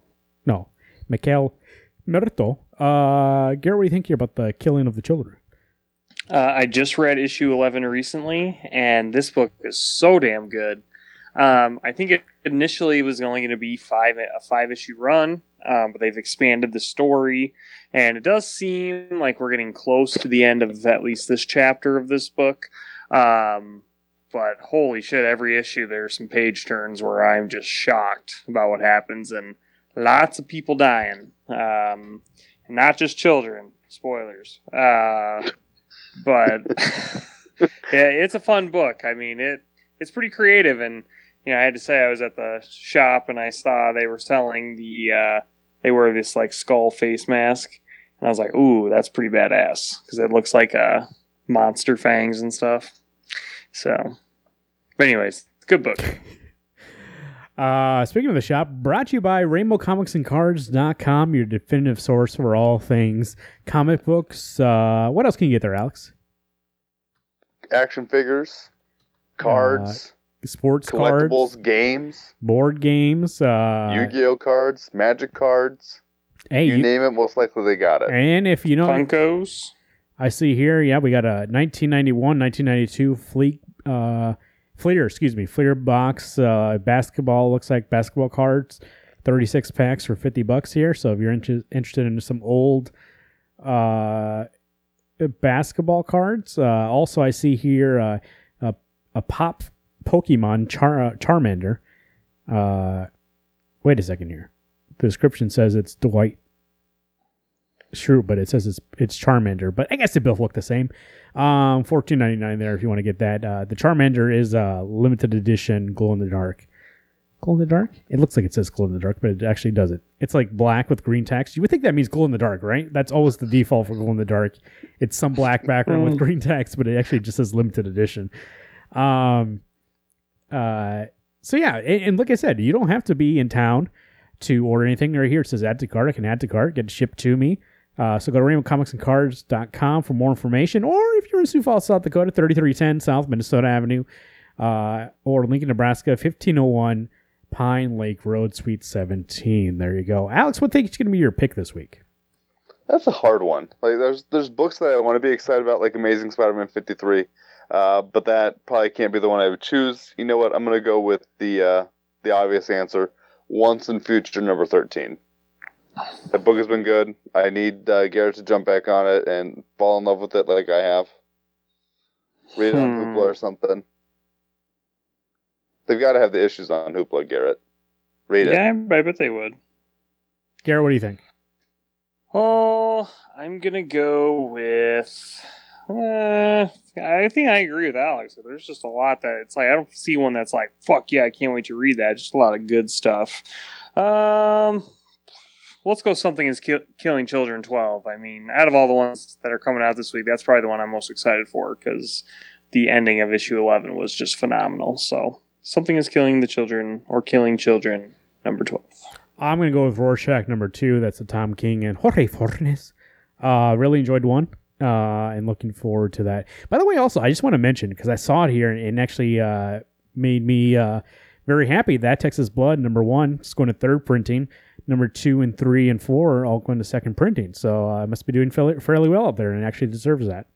No, Miguel Muerto. Uh, Garrett, what do you think here about the killing of the children? Uh, I just read issue 11 recently, and this book is so damn good. Um, I think it initially was only going to be five a five issue run, um, but they've expanded the story, and it does seem like we're getting close to the end of at least this chapter of this book. Um, but holy shit, every issue there's some page turns where I'm just shocked about what happens, and lots of people dying, um, not just children. Spoilers, uh, but yeah, it's a fun book. I mean, it it's pretty creative, and you know, I had to say I was at the shop and I saw they were selling the uh, they wear this like skull face mask, and I was like, ooh, that's pretty badass because it looks like uh, monster fangs and stuff. So, but anyways, good book. Uh, speaking of the shop, brought to you by RainbowComicsAndCards.com, your definitive source for all things comic books. Uh, what else can you get there, Alex? Action figures, cards, Sports collectibles, cards, games, board games. Uh, Yu-Gi-Oh cards, Magic cards. hey, you you- name it, most likely they got it. and if you know, Funkos. I see here, yeah, we got a 1991, 1992 Fleet, uh, Fleeter, excuse me, Fleeter box, uh, basketball, looks like basketball cards, 36 packs for 50 bucks here. So if you're inter- interested in some old, uh, basketball cards, uh, also I see here, uh, a, a pop Pokemon Char- uh, Charmander. Uh, wait a second here. The description says it's Dwight Schrute, but it says it's it's Charmander. But I guess they both look the same. Um, fourteen ninety nine there if you want to get that. Uh, the Charmander is a limited edition glow in the dark. Glow in the dark? It looks like it says glow in the dark, but it actually doesn't. It's like black with green text. You would think that means glow in the dark, right? That's always the default for glow in the dark. It's some black background with green text, but it actually just says limited edition. Um, uh, so yeah, and, and like I said, you don't have to be in town to order anything. Right here it says add to cart. I can add to cart, get shipped to me. Uh, so go to RainbowComicsAndCards.com for more information. Or if you're in Sioux Falls, South Dakota, 3310 South Minnesota Avenue, uh, or Lincoln, Nebraska, 1501 Pine Lake Road, Suite 17. There you go. Alex, what think is going to be your pick this week? That's a hard one. Like there's there's books that I want to be excited about, like Amazing Spider-Man 53, uh, but that probably can't be the one I would choose. You know what? I'm gonna go with the uh, the obvious answer. Once in Future number 13. That book has been good. I need uh, Garrett to jump back on it and fall in love with it like I have. Read it on Hmm. Hoopla or something. They've got to have the issues on Hoopla, Garrett. Read it. Yeah, I bet they would. Garrett, what do you think? Oh, I'm gonna go with. Uh, I think I agree with Alex. There's just a lot that it's like I don't see one that's like fuck yeah, I can't wait to read that. Just a lot of good stuff. Um, let's go. Something is kill- killing children. Twelve. I mean, out of all the ones that are coming out this week, that's probably the one I'm most excited for because the ending of issue eleven was just phenomenal. So something is killing the children or killing children. Number twelve. I'm to go with Rorschach number two. That's the Tom King and Jorge Fornes. Uh, really enjoyed one. Uh, and looking forward to that. By the way, also, I just want to mention because I saw it here and it actually uh, made me uh, very happy that Texas Blood number one is going to third printing. Number two and three and four are all going to second printing. So uh, I must be doing fairly, fairly well up there and actually deserves that.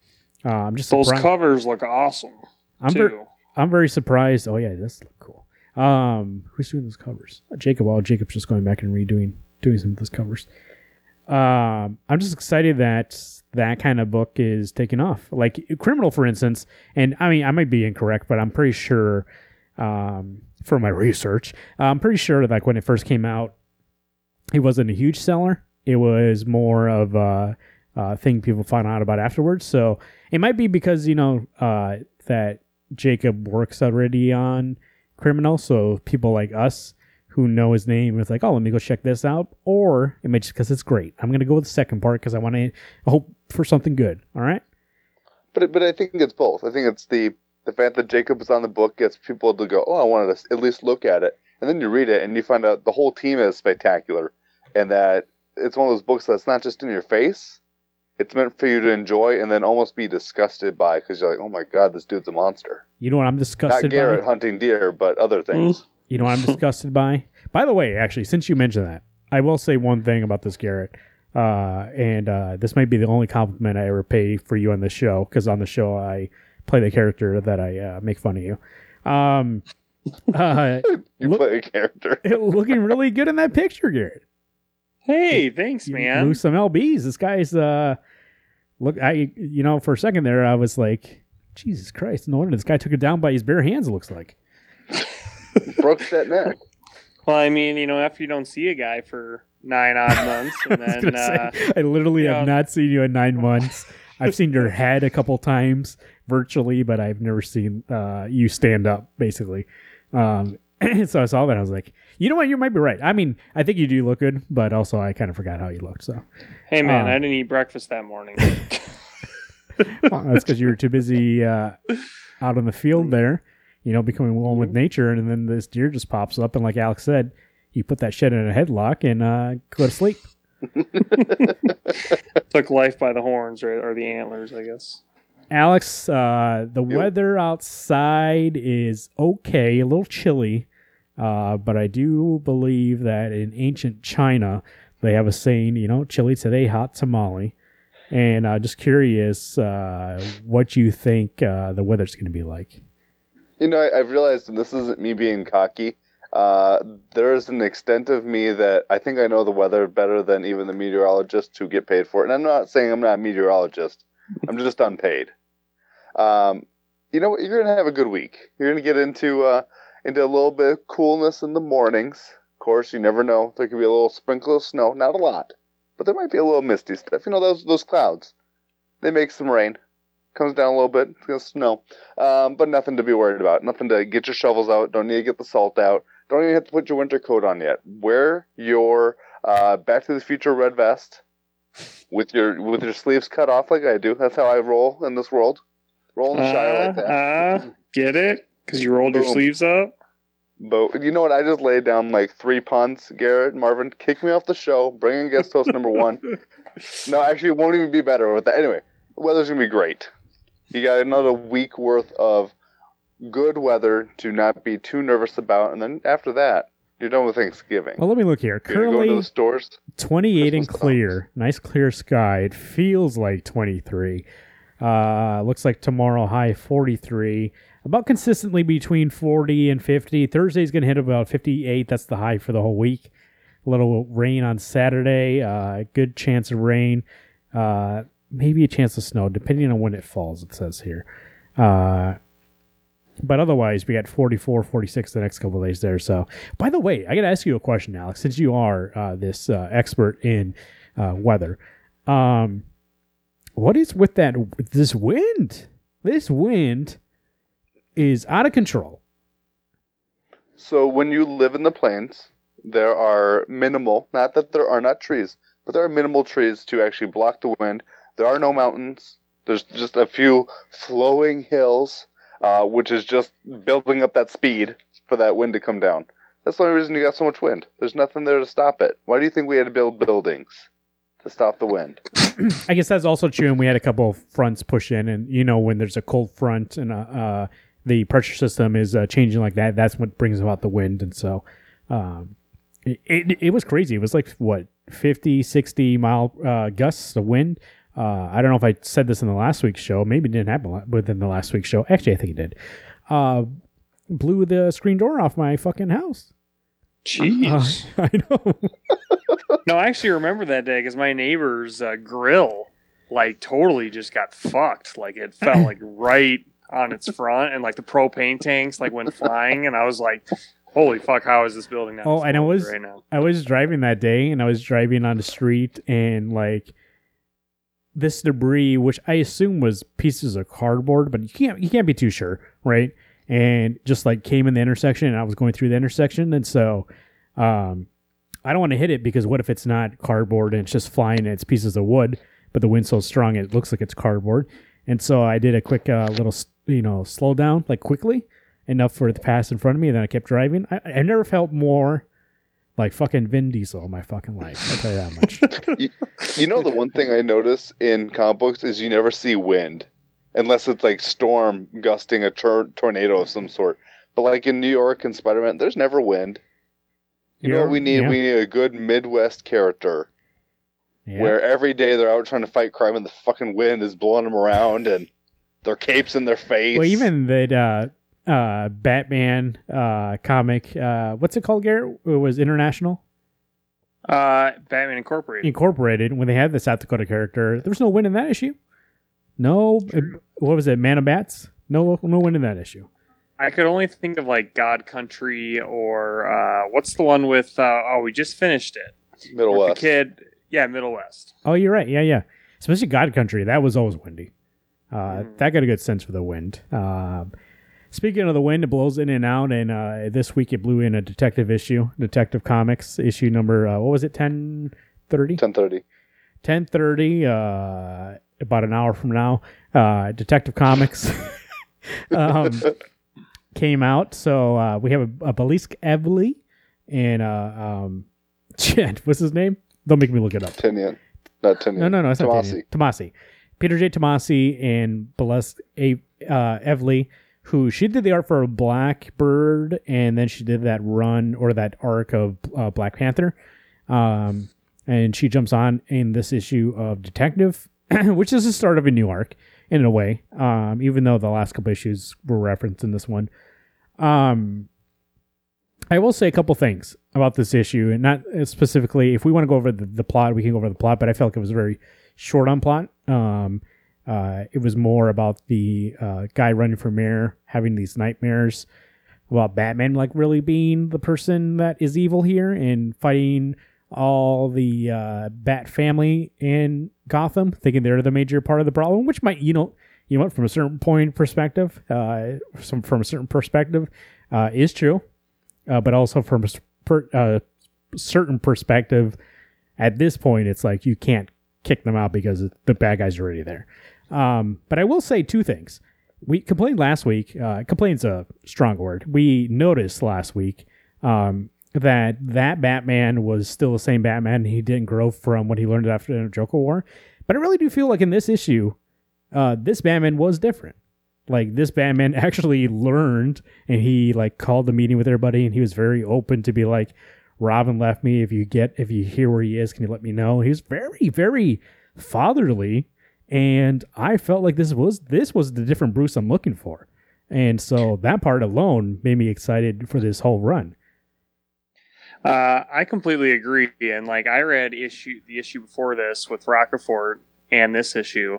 Uh, I'm just Those surprised. covers look awesome. I'm, too. ver- I'm very surprised. Oh yeah, this look cool. Um, who's doing those covers? Uh, Jacob. Well, Jacob's just going back and redoing doing some of those covers. Um, I'm just excited that that kind of book is taking off. Like Criminal, for instance. And I mean, I might be incorrect, but I'm pretty sure, um, from my research, I'm pretty sure that like when it first came out, it wasn't a huge seller. It was more of a, a thing people found out about afterwards. So it might be because you know uh, that Jacob works already on Criminal, so people like us who know his name it's like, oh, let me go check this out, or it may just because it's great. I'm gonna go with the second part because I want to hope for something good. All right. But but I think it's both. I think it's the the fact that Jacob is on the book gets people to go, oh, I wanted to at least look at it, and then you read it and you find out the whole team is spectacular, and that it's one of those books that's not just in your face. It's meant for you to enjoy and then almost be disgusted by because you're like, oh my god, this dude's a monster. You know what I'm disgusted. Not disgusted Garrett by? hunting deer, but other things. Mm. You know what I'm disgusted by? By the way, actually, since you mentioned that, I will say one thing about this Garrett. Uh, and uh, this might be the only compliment I ever pay for you on the show because on the show I play the character that I uh, make fun of you. Um, uh, You Look- play a character. looking really good in that picture, Garrett. Hey, thanks, You man. lose some lbs. This guy's uh, look. I you know for a second there I was like, Jesus Christ! No wonder this guy took it down by his bare hands. It looks like. Broke that neck. Well, I mean, you know, after you don't see a guy for nine odd months, and I, then uh, say, I literally have yeah. not seen you in nine months. I've seen your head a couple times virtually, but I've never seen uh, you stand up. Basically, um, so I saw that. I was like, you know what? You might be right. I mean, I think you do look good, but also I kind of forgot how you looked. So hey, man, Uh, I didn't eat breakfast that morning. well, that's because you were too busy uh, out in the field there, you know, becoming one with nature, and then this deer just pops up, and like Alex said, you put that shit in a headlock and uh, go to sleep. Took life by the horns or, or the antlers, I guess. Alex, uh, the Yep. weather outside is okay, a little chilly, uh, but I do believe that in ancient China they have a saying, you know, chilly today, hot tamale. And uh, just curious uh, what you think uh, the weather's going to be like. You know, I, I've realized, and this isn't me being cocky. Uh, there is an extent of me that I think I know the weather better than even the meteorologists who get paid for it. And I'm not saying I'm not a meteorologist. I'm just unpaid. Um, you know what? You're gonna have a good week. You're gonna get into uh, into a little bit of coolness in the mornings. Of course, you never know. There could be a little sprinkle of snow. Not a lot, but there might be a little misty stuff. You know those those clouds. They make some rain. Comes down a little bit. It's gonna snow. Um, but nothing to be worried about. Nothing to get your shovels out. Don't need to get the salt out. Don't even have to put your winter coat on yet. Wear your uh, Back to the Future red vest with your with your sleeves cut off like I do. That's how I roll in this world. Roll and shy like Uh, that. uh, get it? Because you rolled your sleeves up? But you know what? I just laid down like three punts. Garrett, Marvin, kick me off the show. Bring in guest host number one. No, actually, it won't even be better with that. Anyway, the weather's gonna be great. You got another week worth of good weather to not be too nervous about, and then after that, you're done with Thanksgiving. Well, let me look here. Go Currently, to the stores. 28 and Christmas clear. Nice clear sky. It feels like 23. Uh, looks like tomorrow high 43. About consistently between 40 and 50. Thursday's going to hit about 58. That's the high for the whole week. A little rain on Saturday. Uh, good chance of rain. Uh, maybe a chance of snow, depending on when it falls, it says here. Uh, but otherwise, we got 44, 46 the next couple days there. So, by the way, I got to ask you a question, Alex, since you are uh, this uh, expert in uh, weather. Um, what is with that? This wind, this wind is out of control. So when you live in the plains, there are minimal, not that there are not trees, but there are minimal trees to actually block the wind. There are no mountains. There's just a few flowing hills, uh, which is just building up that speed for that wind to come down. That's the only reason you got so much wind. There's nothing there to stop it. Why do you think we had to build buildings to stop the wind? I guess that's also true. And we had a couple of fronts push in, and you know when there's a cold front and uh, uh, the pressure system is uh, changing like that, that's what brings about the wind. And so, um, it, it it was crazy. It was like what 50, 60 mile uh, gusts of wind. Uh, I don't know if I said this in the last week's show. Maybe it didn't happen within the last week's show. Actually, I think it did. Uh, blew the screen door off my fucking house. Jeez. Uh, I know. no, I actually remember that day because my neighbor's uh, grill, like, totally just got fucked. Like, it fell, like, right on its front, and, like, the propane tanks, like, went flying, and I was like, holy fuck, how is this building not Oh, and exploding was- right now? I was driving that day and I was driving on the street and like this debris, which I assume was pieces of cardboard, but you can't you can't be too sure, right? And just like came in the intersection and I was going through the intersection and so um I don't want to hit it because what if it's not cardboard and it's just flying and it's pieces of wood, but the wind's so strong it looks like it's cardboard. And so I did a quick uh, little you know slow down like quickly enough for it to pass in front of me. And then I kept driving. I, I never felt more like fucking Vin Diesel in my fucking life. I'll tell you that much. You know, the one thing I notice in comic books is you never see wind unless it's like storm gusting a tor- tornado of some sort. But like in New York and Spider Man, there's never wind. You know what we need? Yeah. We need a good Midwest character Yeah. where every day they're out trying to fight crime and the fucking wind is blowing them around and their capes in their face. well, even that uh, uh, Batman uh, comic, uh, what's it called, Garrett? It was international. Uh, Batman Incorporated. Incorporated when they had the South Dakota character. There was no win in that issue. No, it- what was it? Man of Bats. No, no win in that issue. I could only think of like God Country or uh, what's the one with? Uh, oh, we just finished it. Middle With West. The kid. Yeah, Middle West. Oh, you're right. Yeah, yeah. Especially God Country. That was always windy. Uh, Mm. That got a good sense for the wind. Um, speaking of the wind, it blows in and out. And uh, this week it blew in a detective issue, Detective Comics issue number, uh, what was it, 1030? 1030. 1030, uh, about an hour from now. Uh, Detective Comics um, came out. So uh, we have a, a Belisk Evely and uh, um, shit, what's his name? Don't make me look it up. Tynion. Not Tynion. No, no, no, it's not Tomasi. Tomasi. Tomasi. Peter J. Tomasi and Celeste A. Uh, Evely, who she did the art for Blackbird, and then she did that run or that arc of uh, Black Panther. Um, and she jumps on in this issue of Detective, which is the start of a new arc in a way. Um, even though the last couple issues were referenced in this one. Um, I will say a couple things about this issue, and not specifically. If we want to go over the, the plot, we can go over the plot. But I felt like it was very short on plot. Um, uh, it was more about the uh, guy running for mayor having these nightmares about Batman, like really being the person that is evil here and fighting all the uh, Bat family in Gotham, thinking they're the major part of the problem. Which might, you know, you know, from a certain point perspective, uh, some from a certain perspective, uh, is true but also from a per, certain perspective, at this point, it's like you can't kick them out because the bad guys are already there. Um, but I will say two things. We complained last week. Uh, complain's a strong word. We noticed last week um, that that Batman was still the same Batman. He didn't grow from what he learned after the Joker War. But I really do feel like in this issue, uh, this Batman was different like this batman actually learned and he like called the meeting with everybody and he was very open to be like robin left me if you get if you hear where he is can you let me know he was very very fatherly and i felt like this was this was the different bruce i'm looking for and so that part alone made me excited for this whole run Uh, I completely agree. And like I read issue the issue before this with Rocafort and this issue,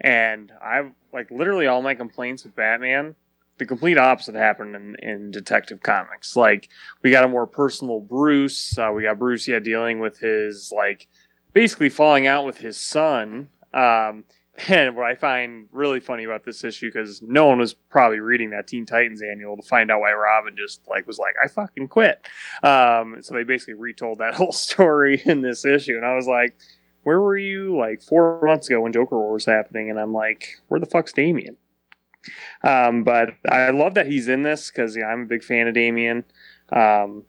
and I've like literally all my complaints with Batman. The complete opposite happened in, in Detective Comics. Like we got a more personal Bruce. Uh, we got Bruce, yeah, dealing with his like basically falling out with his son. Um, and what I find really funny about this issue because no one was probably reading that Teen Titans annual to find out why Robin just like was like I fucking quit. Um, so they basically retold that whole story in this issue, and I was like, "Where were you like four months ago when Joker War was happening?" And I'm like, "Where the fuck's Damian?" Um, but I love that he's in this because yeah, I'm a big fan of Damian. Um,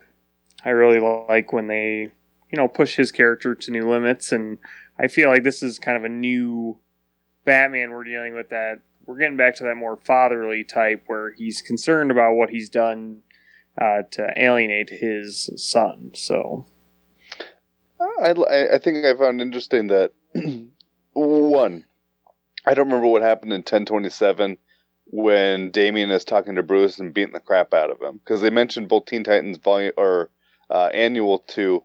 I really like when they, you know, push his character to new limits, and I feel like this is kind of a new Batman we're dealing with. That we're getting back to that more fatherly type where he's concerned about what he's done uh, to alienate his son. So I, I- think I found interesting that one, I don't remember what happened in 1027 when Damian is talking to Bruce and beating the crap out of him because they mentioned both Teen Titans volume or uh, annual two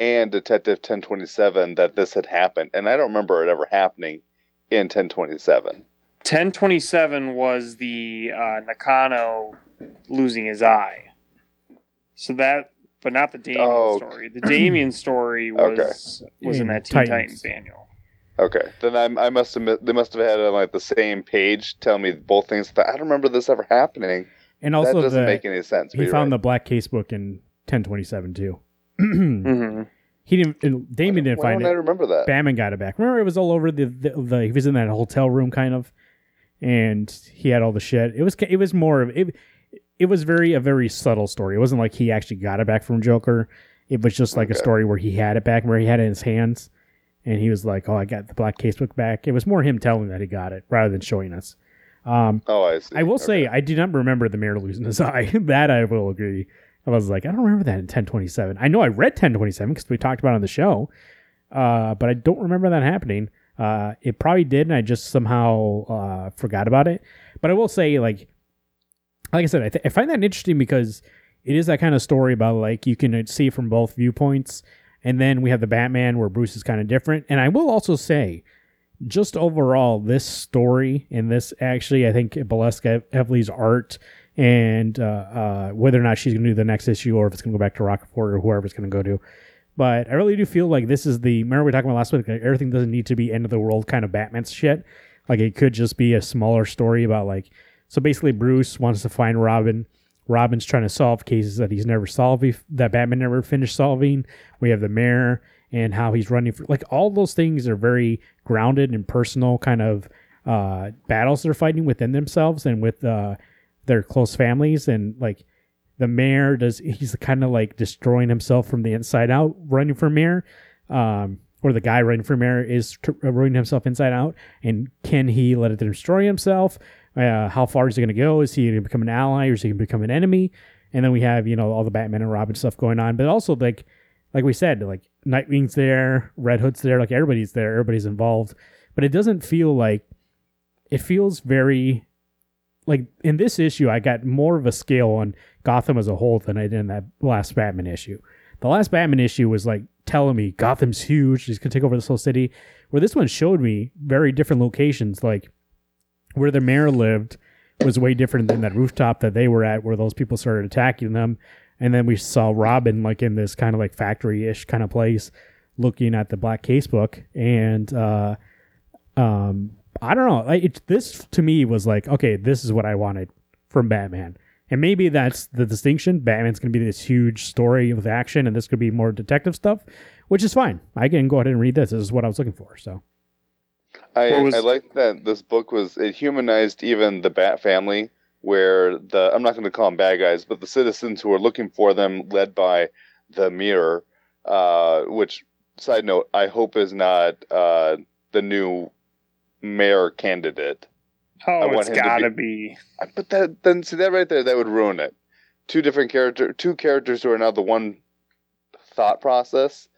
and Detective 1027 that this had happened, and I don't remember it ever happening in 1027. 1027 was the uh, Nakano losing his eye. So that, but not the Damian Oh, story. The Damian story was was in In that Teen Titans. Titans annual. Okay, then I, I must have they must have had it on like the same page telling me both things. But I don't remember this ever happening. and also, that also doesn't the, make any sense. but he found right. the black casebook in 1027 too hmm he didn't damian didn't Why find don't I remember that? Batman got it back. Remember, it was all over the, the, the he was in that hotel room kind of, and he had all the shit. It was it was more of it. It was very a very subtle story. It wasn't like he actually got it back from Joker. It was just like a story where he had it back, where he had it in his hands, and he was like, "Oh, I got the black casebook back." It was more him telling that he got it rather than showing us. Um, Oh, I see. I will Okay. say I do not remember the mayor losing his eye. that I will agree. I was like, I don't remember that in 1027. I know I read 1027 because we talked about it on the show, uh, but I don't remember that happening. Uh, it probably did, and I just somehow uh, forgot about it. But I will say, like, like I said, I, th- I find that interesting because it is that kind of story about like you can see from both viewpoints. And then we have the Batman where Bruce is kind of different. And I will also say, just overall, this story and this actually, I think Valeska Evely's art and uh, uh, whether or not she's going to do the next issue or if it's going to go back to Rocafort or whoever it's going to go to. But I really do feel like this is the. Remember we talked about last week? Like everything doesn't need to be end of the world kind of Batman shit. Like it could just be a smaller story about like. So basically, Bruce wants to find Robin. Robin's trying to solve cases that he's never solved, that Batman never finished solving. We have the mayor and how he's running for like all those things are very grounded and personal kind of uh, battles they're fighting within themselves and with uh, their close families and like the mayor does he's kind of like destroying himself from the inside out running for mayor um, or the guy running for mayor is t- ruining himself inside out and can he let it destroy himself? Uh, how far is he going to go? Is he going to become an ally or is he going to become an enemy? And then we have you know all the batman and robin stuff going on but also like like we said like nightwing's there red hood's there like everybody's there everybody's involved but it doesn't feel like it feels very like in this issue, I got more of a scale on Gotham as a whole than I did in that last Batman issue. The last Batman issue was like telling me Gotham's huge, he's gonna take over this whole city. Where this one showed me very different locations, like where the mayor lived was way different than that rooftop that they were at, where those people started attacking them. And then we saw Robin like in this kind of like factory ish kind of place, looking at the Black casebook, and uh, um, I don't know. Like it, this to me was like, okay, this is what I wanted from Batman. And maybe that's the distinction. Batman's going to be this huge story with action, and this could be more detective stuff, which is fine. I can go ahead and read this. This is what I was looking for. So, I, was- I like that this book was it humanized even the Bat family, where the I'm not going to call them bad guys, but the citizens who are looking for them, led by the Mirror, uh, which side note I hope is not uh, the new mayor candidate. Oh, it's gotta be. I- But that then see that right there that would ruin it. Two different character, two characters who are now the one thought process.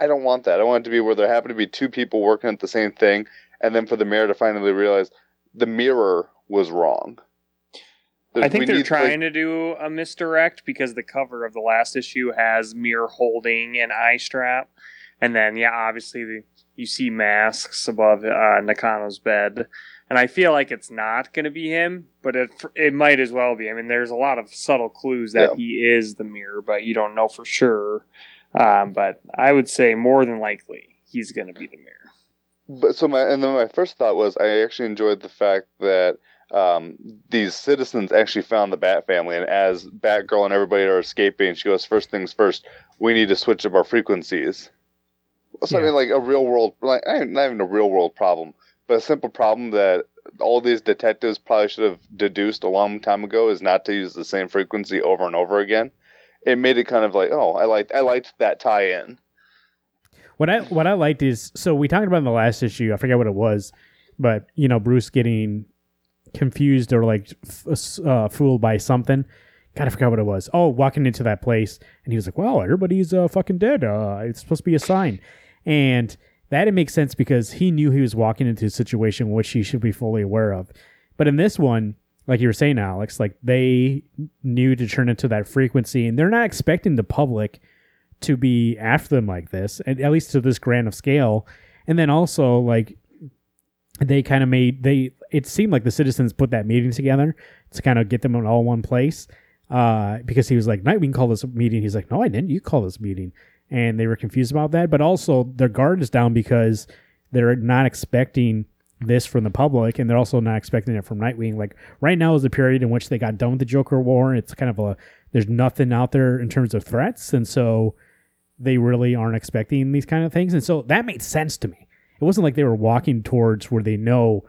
I don't want that. I want it to be where there happen to be two people working at the same thing, and then for the mayor to finally realize the mirror was wrong. I think they're need, trying like- to do a misdirect because the cover of the last issue has mirror holding an eye strap, and then yeah, obviously the, you see masks above uh, Nakano's bed, and I feel like it's not going to be him, but it it might as well be. I mean, there's a lot of subtle clues that Yeah. he is the mirror, but you don't know for sure. Um, but I would say more than likely he's going to be the mirror. But so my and then my first thought was I actually enjoyed the fact that um, these citizens actually found the Bat family, and as Batgirl and everybody are escaping, she goes, first things first, we need to switch up our frequencies." So I Yeah. mean, like a real world, like not even a real world problem, but a simple problem that all these detectives probably should have deduced a long time ago is not to use the same frequency over and over again. It made it kind of like, oh, I liked, I liked that tie-in. What I what I liked is so we talked about in the last issue. I forget what it was, but you know Bruce getting confused or like uh, fooled by something. God, I forgot what it was. Oh, walking into that place, and he was like, "Well, everybody's uh, fucking dead. Uh, it's supposed to be a sign," and that it makes sense because he knew he was walking into a situation which he should be fully aware of. But in this one, like you were saying, Alex, like they knew to turn into that frequency, and they're not expecting the public to be after them like this, and at least to this grand of scale. And then also like they kind of made they it seemed like the citizens put that meeting together to kind of get them in all one place. Uh, because he was like, Nightwing called this meeting. He's like, No, I didn't. You call this meeting. And they were confused about that. But also their guard is down because they're not expecting this from the public and they're also not expecting it from Nightwing. Like right now is the period in which they got done with the Joker War. It's kind of a there's nothing out there in terms of threats, and so they really aren't expecting these kind of things. And so that made sense to me. It wasn't like they were walking towards where they know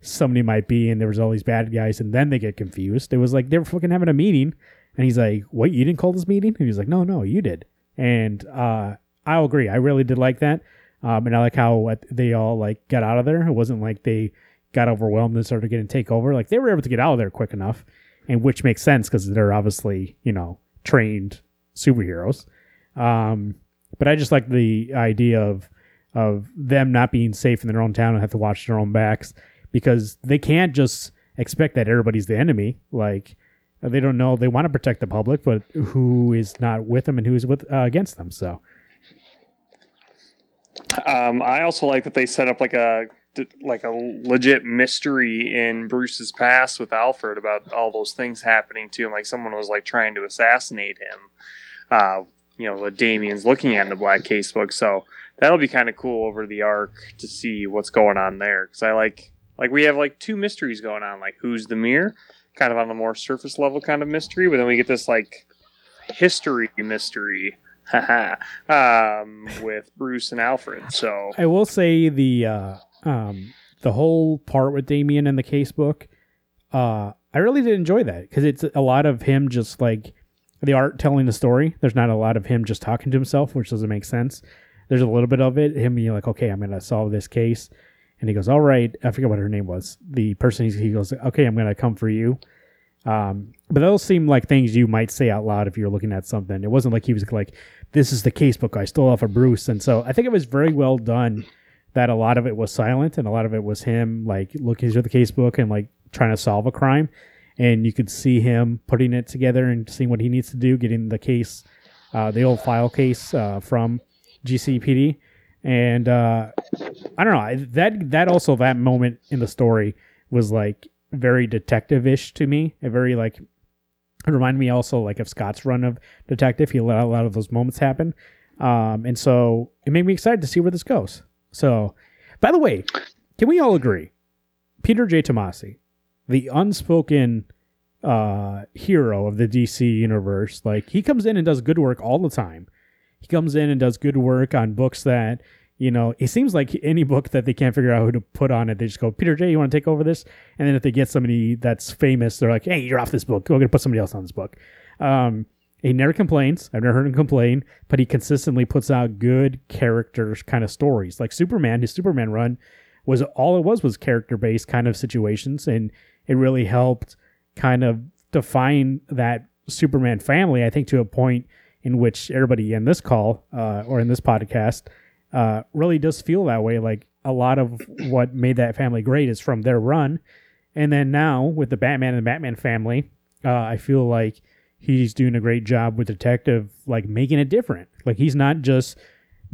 somebody might be and there was all these bad guys and then they get confused. It was like they were fucking having a meeting and he's like, What, you didn't call this meeting? And he's like, No, no, you did. And uh I'll agree. I really did like that. Um and I like how what, they all like got out of there. It wasn't like they got overwhelmed and started getting take over. Like they were able to get out of there quick enough. And which makes sense because they're obviously, you know, trained superheroes. Um but I just like the idea of of them not being safe in their own town and have to watch their own backs because they can't just expect that everybody's the enemy. Like they don't know they want to protect the public, but who is not with them and who is with uh, against them. So Um, I also like that they set up like a like a legit mystery in Bruce's past with Alfred about all those things happening to him. Like someone was like trying to assassinate him. Uh, you know, what Damian's looking at in the Black Casebook. So that'll be kind of cool over the arc to see what's going on there. Because I like like we have like two mysteries going on. Like who's the mirror, kind of on the more surface level kind of mystery, but then we get this like history mystery um, with Bruce and Alfred. So I will say the uh, um, the whole part with Damian and the case book, uh, I really did enjoy that because it's a lot of him just like the art telling the story. There's not a lot of him just talking to himself, which doesn't make sense. There's a little bit of it, him being like, okay, I'm to solve this case. And he goes, all right. I forget what her name was. The person, he goes, okay, I'm going to come for you. Um, but those seem like things you might say out loud if you're looking at something. It wasn't like he was like, this is the casebook I stole off of Bruce. And so I think it was very well done that a lot of it was silent and a lot of it was him like looking through the casebook and like trying to solve a crime and you could see him putting it together and seeing what he needs to do, getting the case, uh, the old file case uh, from GCPD, and uh, I don't know that that also that moment in the story was like very detective-ish to me. It very like it reminded me also like of Scott's run of detective. He let a lot of those moments happen, um, and so it made me excited to see where this goes. So, by the way, can we all agree, Peter J. Tomasi, the unspoken uh, hero of the DC universe. Like he comes in and does good work all the time. He comes in and does good work on books that you know. It seems like any book that they can't figure out who to put on it, they just go, Peter J, you want to take over this? And then if they get somebody that's famous, they're like, Hey, you're off this book. We're gonna put somebody else on this book. Um, he never complains. I've never heard him complain, but he consistently puts out good character kind of stories. Like Superman, his Superman run was all it was was character based kind of situations, and it really helped kind of define that Superman family, I think, to a point in which everybody in this call uh, or in this podcast uh, really does feel that way. Like a lot of what made that family great is from their run. And then now with the Batman and the Batman family, uh, I feel like he's doing a great job with Detective, like making it different. Like he's not just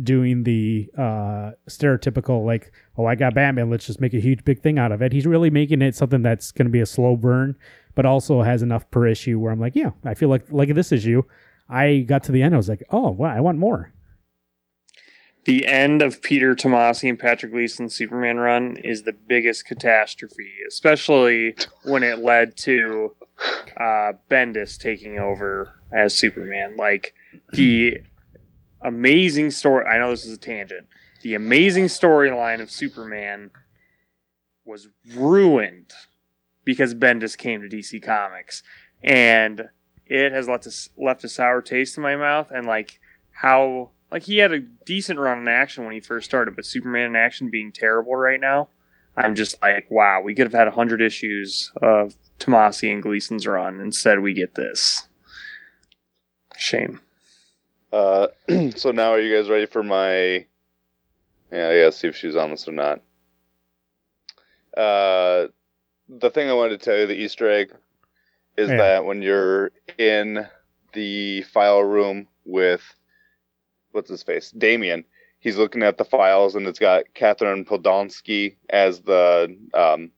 doing the uh, stereotypical like, oh, I got Batman, let's just make a huge big thing out of it. He's really making it something that's going to be a slow burn, but also has enough per issue where I'm like, yeah, I feel like like this issue, I got to the end, I was like, oh, wow, I want more. The end of Peter Tomasi and Patrick Gleason's Superman run is the biggest catastrophe, especially when it led to uh, Bendis taking over as Superman. Like the amazing story. I know this is a tangent. The amazing storyline of Superman was ruined because Bendis came to DC Comics, and it has left a, left a sour taste in my mouth. And like how like he had a decent run in action when he first started, but Superman in action being terrible right now, I'm just like, wow, we could have had hundred issues of Tomasi and Gleason's run. Instead, we get this. Shame. Uh, so now are you guys ready for my? Yeah, I gotta see if she's on this or not. Uh, the thing I wanted to tell you, the Easter egg, is Yeah. that when you're in the file room with what's his face, Damian, he's looking at the files and it's got Catherine Podolsky as the um,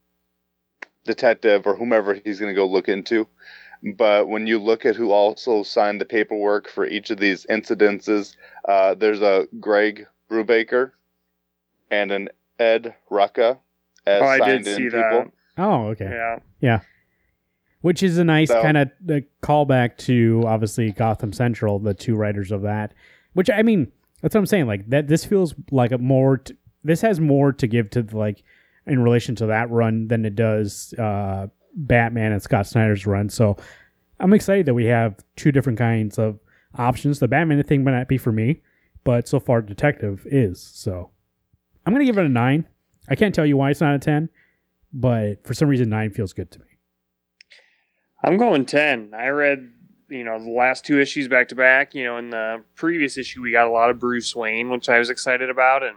detective or whomever he's going to go look into. But when you look at who also signed the paperwork for each of these incidences, uh, there's a Greg Brubaker and an Ed Rucka as Oh, I did in see people. that. Oh, okay. Yeah. Yeah. Which is a nice So- kind of uh, callback to obviously Gotham Central, the two writers of that. Which I mean, that's what I'm saying. Like that, this feels like a more. T- this has more to give to the, like in relation to that run than it does uh, Batman and Scott Snyder's run. So I'm excited that we have two different kinds of options. The Batman thing might not be for me, but so far Detective is. So I'm gonna give it a nine. I can't tell you why it's not a ten, but for some reason nine feels good to me. I'm going 10. I read, you know, the last two issues back to back. You know, in the previous issue, we got a lot of Bruce Wayne, which I was excited about. And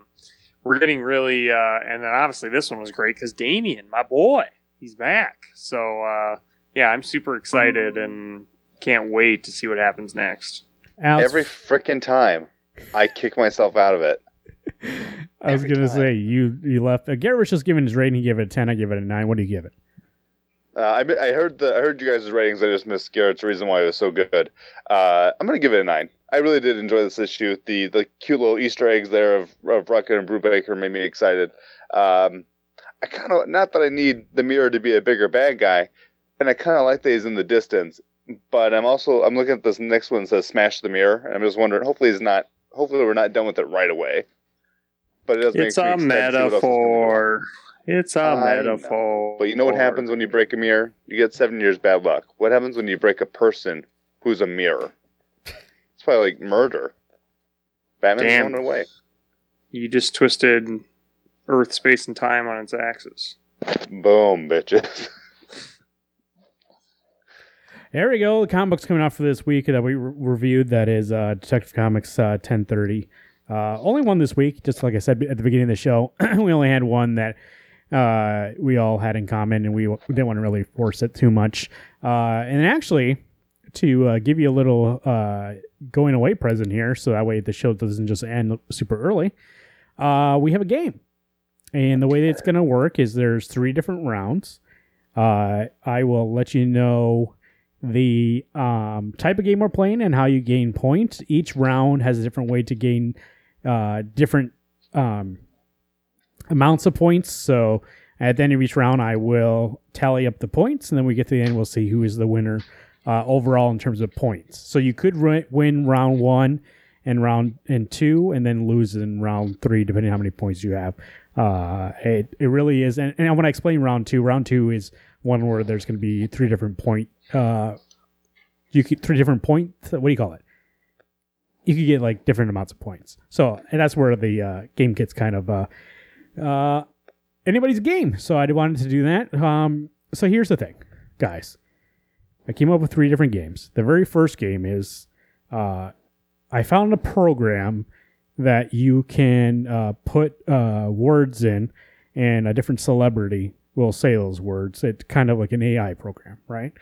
we're getting really, uh, and then obviously this one was great because Damian, my boy, he's back. So, uh, yeah, I'm super excited and can't wait to see what happens next. Alex, Every freaking time I kick myself out of it. I was Every gonna time. say you you left. Uh, Garrett was just giving his rating. He gave it a ten. I give it a nine. What do you give it? Uh, I, I heard the I heard you guys' ratings. I just missed Garrett's reason why it was so good. Uh, I'm gonna give it a nine. I really did enjoy this issue. The the cute little Easter eggs there of of Rucka and Brubaker made me excited. Um, I kind of not that I need the mirror to be a bigger bad guy, and I kind of like that he's in the distance. But I'm also I'm looking at this next one that says smash the mirror, and I'm just wondering. Hopefully he's not. Hopefully we're not done with it right away. But it does make It's a excited to see what else is gonna go on. metaphor. It's a I know. metaphor. But you know what happens when you break a mirror? You get seven years bad luck. What happens when you break a person who's a mirror? It's probably like murder. Batman's Damn. thrown away. You just twisted Earth, space, and time on its axis. Boom, bitches. There we go. The comic book's coming out for this week that we re- reviewed. That is uh, Detective Comics uh, 1030. Uh, only one this week. Just like I said at the beginning of the show, we only had one that uh, we all had in common, and we w- didn't want to really force it too much. Uh, and actually, to uh, give you a little uh, going away present here, so that way the show doesn't just end super early, uh, we have a game. And the way that it's going to work is there's three different rounds. Uh, I will let you know the um, type of game we're playing and how you gain points. Each round has a different way to gain uh, different um, amounts of points. So at the end of each round, I will tally up the points, and then we get to the end, we'll see who is the winner uh, overall in terms of points. So you could win round one and round and two, and then lose in round three, depending on how many points you have. Uh, it, it really is. And, and when I explain round two, round two is one where there's going to be three different point uh you could three different points what do you call it you could get like different amounts of points so and that's where the uh game gets kind of uh uh anybody's game so i wanted to do that um so here's the thing guys i came up with three different games the very first game is uh i found a program that you can uh put uh words in and a different celebrity will say those words. It's kind of like an AI program, right?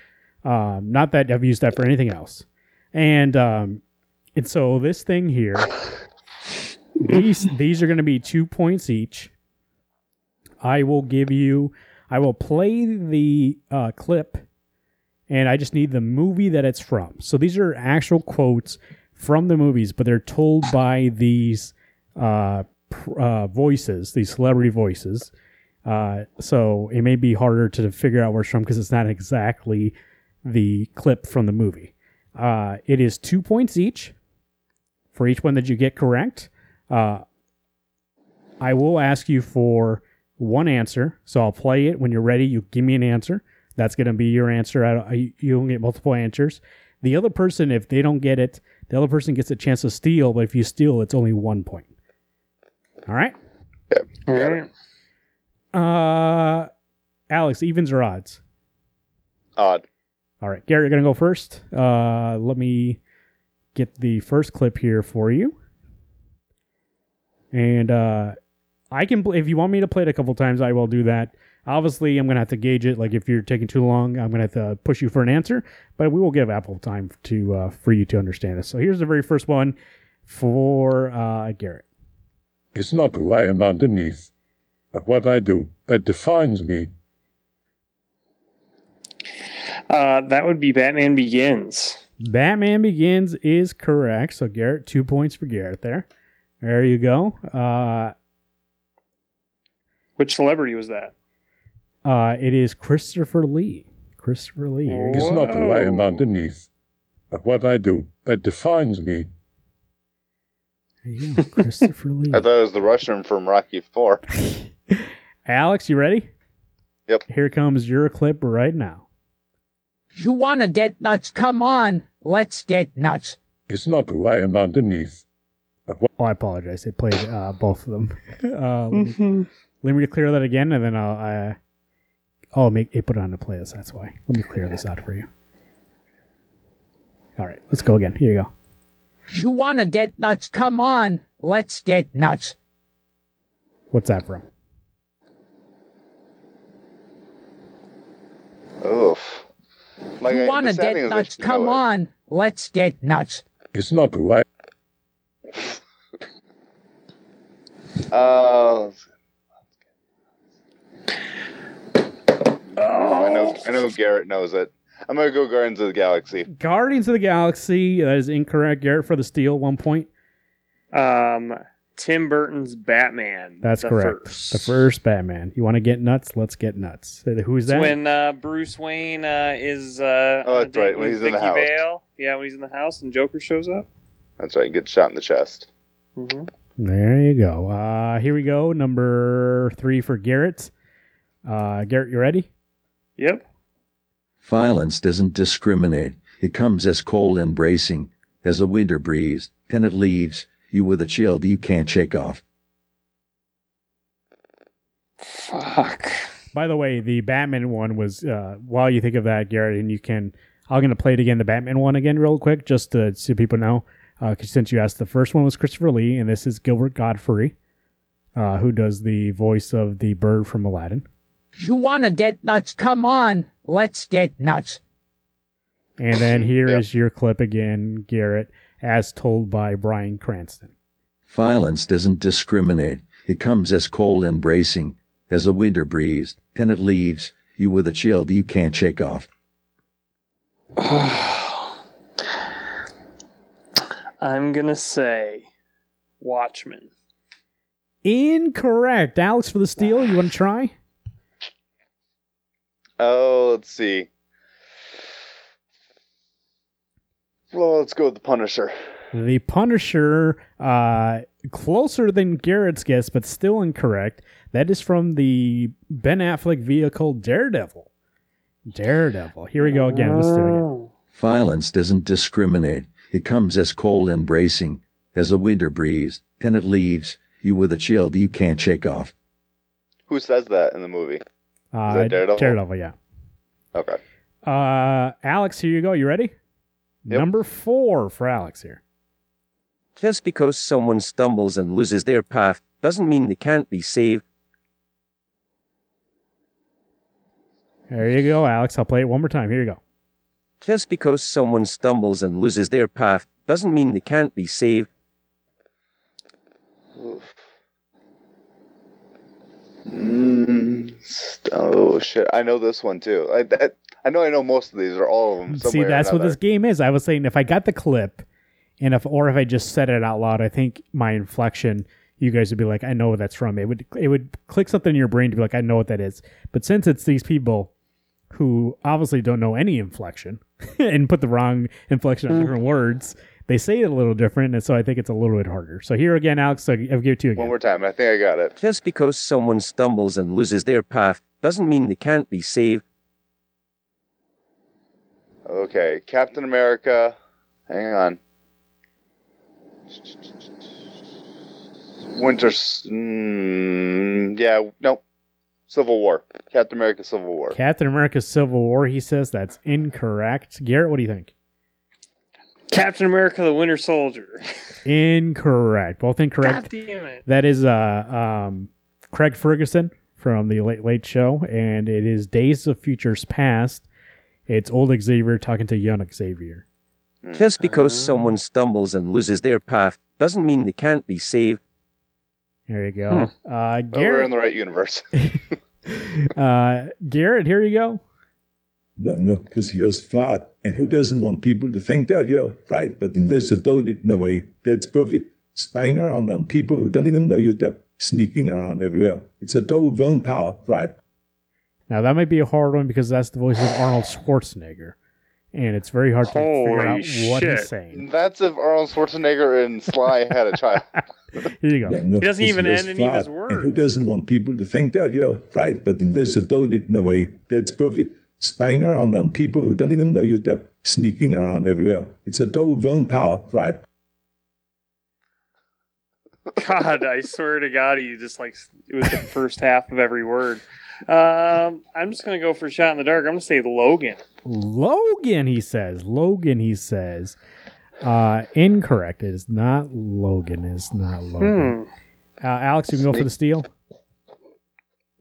Um, not that I've used that for anything else. And um, and so this thing here, these these are going to be two points each. I will give you. I will play the uh, clip, and I just need the movie that it's from. So these are actual quotes from the movies, but they're told by these uh, uh, voices, these celebrity voices. Uh, so it may be harder to figure out where it's from because it's not exactly the clip from the movie. Uh, it is two points each for each one that you get correct. Uh, I will ask you for one answer, so I'll play it when you're ready. You give me an answer. That's going to be your answer. I, I, you don't get multiple answers. The other person, if they don't get it, the other person gets a chance to steal. But if you steal, it's only one point. All right. Yep. All right. Uh, Alex, evens or odds? Odd. All right, Gary, you're gonna go first. Uh, let me get the first clip here for you, and uh, I can. If you want me to play it a couple times, I will do that. Obviously, I'm gonna have to gauge it. Like if you're taking too long, I'm gonna have to push you for an answer. But we will give Apple time to uh, for you to understand this. So here's the very first one for uh, Garrett. It's not who I am underneath, but what I do that defines me. Uh, that would be Batman Begins. Batman Begins is correct. So Garrett, two points for Garrett there. There you go. Uh, Which celebrity was that? Uh, it is Christopher Lee. Christopher Lee. Here you It's not who I underneath, but what I do that defines me. There you. Christopher Lee. I thought it was the Russian from Rocky Four. Alex, you ready? Yep. Here comes your clip right now. You wanna get nuts? Come on, let's get nuts. It's not who I am underneath, Oh, I apologize. I played uh, both of them. Uh, let, me, let me clear that again, and then I'll. Uh, oh, make it put it on the playlist. That's why. Let me clear this out for you. All right, let's go again. Here you go. You wanna get nuts? Come on, let's get nuts. What's that from? Oof. Like, You wanna the sad thing get nuts? Come know on, let's get nuts. it's not who I Uh, I know. I know. Garrett knows it. I'm gonna go Guardians of the Galaxy. Guardians of the Galaxy. That is incorrect. Garrett for the steal. One point. Um, Tim Burton's Batman. That's the correct. First. The first Batman. You want to get nuts? Let's get nuts. Who's It's that? when uh, Bruce Wayne uh, is. Uh, Oh, that's date right, when with he's in the house. Vale. Yeah, when he's in the house and Joker shows up. That's right. Gets shot in the chest. hmm There you go. Uh, here we go. Number three for Garrett. Uh, Garrett, you ready? Yep. Violence doesn't discriminate. It comes as cold and bracing as a winter breeze, and it leaves you with a chill you can't shake off. Fuck. By the way, the Batman one was uh, while you think of that, Garrett, and you can. I'm gonna play it again, the Batman one again, real quick, just to so people know. Uh, 'cause since you asked, the first one was Christopher Lee, and this is Gilbert Gottfried, uh, who does the voice of the bird from Aladdin. You wanna get nuts? Come on, let's get nuts. And then here is Yeah. your clip again, Garrett, as told by Bryan Cranston. Violence doesn't discriminate. It comes as cold and bracing as a winter breeze, and it leaves you with a chill you can't shake off. I'm gonna say Watchmen. Incorrect. Alex for the steal. You want to try? Oh, let's see. Well, let's go with the Punisher. The Punisher, uh, closer than Garrett's guess, but still incorrect. That is from the Ben Affleck vehicle Daredevil. Daredevil. Here we go again. Let's do it again. Violence doesn't discriminate. It comes as cold and bracing as a winter breeze, and it leaves you with a chill you can't shake off. Who says that in the movie? Uh, that Daredevil? Daredevil, yeah. Okay. Uh, Alex, here you go. You ready? Yep. Number four for Alex here. Just because someone stumbles and loses their path doesn't mean they can't be saved. There you go, Alex. I'll play it one more time. Here you go. Just because someone stumbles and loses their path doesn't mean they can't be saved. Mm, oh shit! I know this one too. I that, I know I know most of these or all of them. See, that's what this game is. I was saying if I got the clip, and if or if I just said it out loud, I think my inflection, you guys would be like, I know what that's from. It would it would click something in your brain to be like, I know what that is. But since it's these people who obviously don't know any inflection and put the wrong inflection on different words, they say it a little different, and so I think it's a little bit harder. So here again, Alex, I'll give it to you again. One more time. I think I got it. Just because someone stumbles and loses their path doesn't mean they can't be saved. Okay, Captain America. Hang on. Winter. Mm, yeah, nope. Civil War. Captain America Civil War. Captain America Civil War, he says that's incorrect. Garrett, what do you think? Captain America: The Winter Soldier. Incorrect. Both incorrect. God damn it. That is uh, um, Craig Ferguson from the Late Late Show, and it is Days of Futures Past. It's old Xavier talking to young Xavier. Just because someone stumbles and loses their path doesn't mean they can't be saved. There you go. Uh, Oh, we're in the right universe. uh, Garrett, here you go. No, no, uh, because you're smart. And who doesn't want people to think that you're right? But in this adult in a way, that's perfect. Spying around on people who don't even know you're there, sneaking around everywhere. It's a total own power, right? Now that might be a hard one because that's the voice of Arnold Schwarzenegger, and it's very hard to figure Holy out what he's saying. That's if Arnold Schwarzenegger and Sly had a child. Here you go. Yeah, no, He doesn't even end any of his smart. And who doesn't want people to think that you're right? But in this adult in a way, that's perfect. Spying around on people who don't even know you're there, sneaking around everywhere. It's a total own power, right? God, I swear to God, you just like it was the first half of every word. Um, I'm just gonna go for a shot in the dark. I'm gonna say Logan. Logan, he says. Logan, he says. Uh, incorrect. It is not Logan. It's not Logan. Hmm. Uh, Alex, you can go for the steal.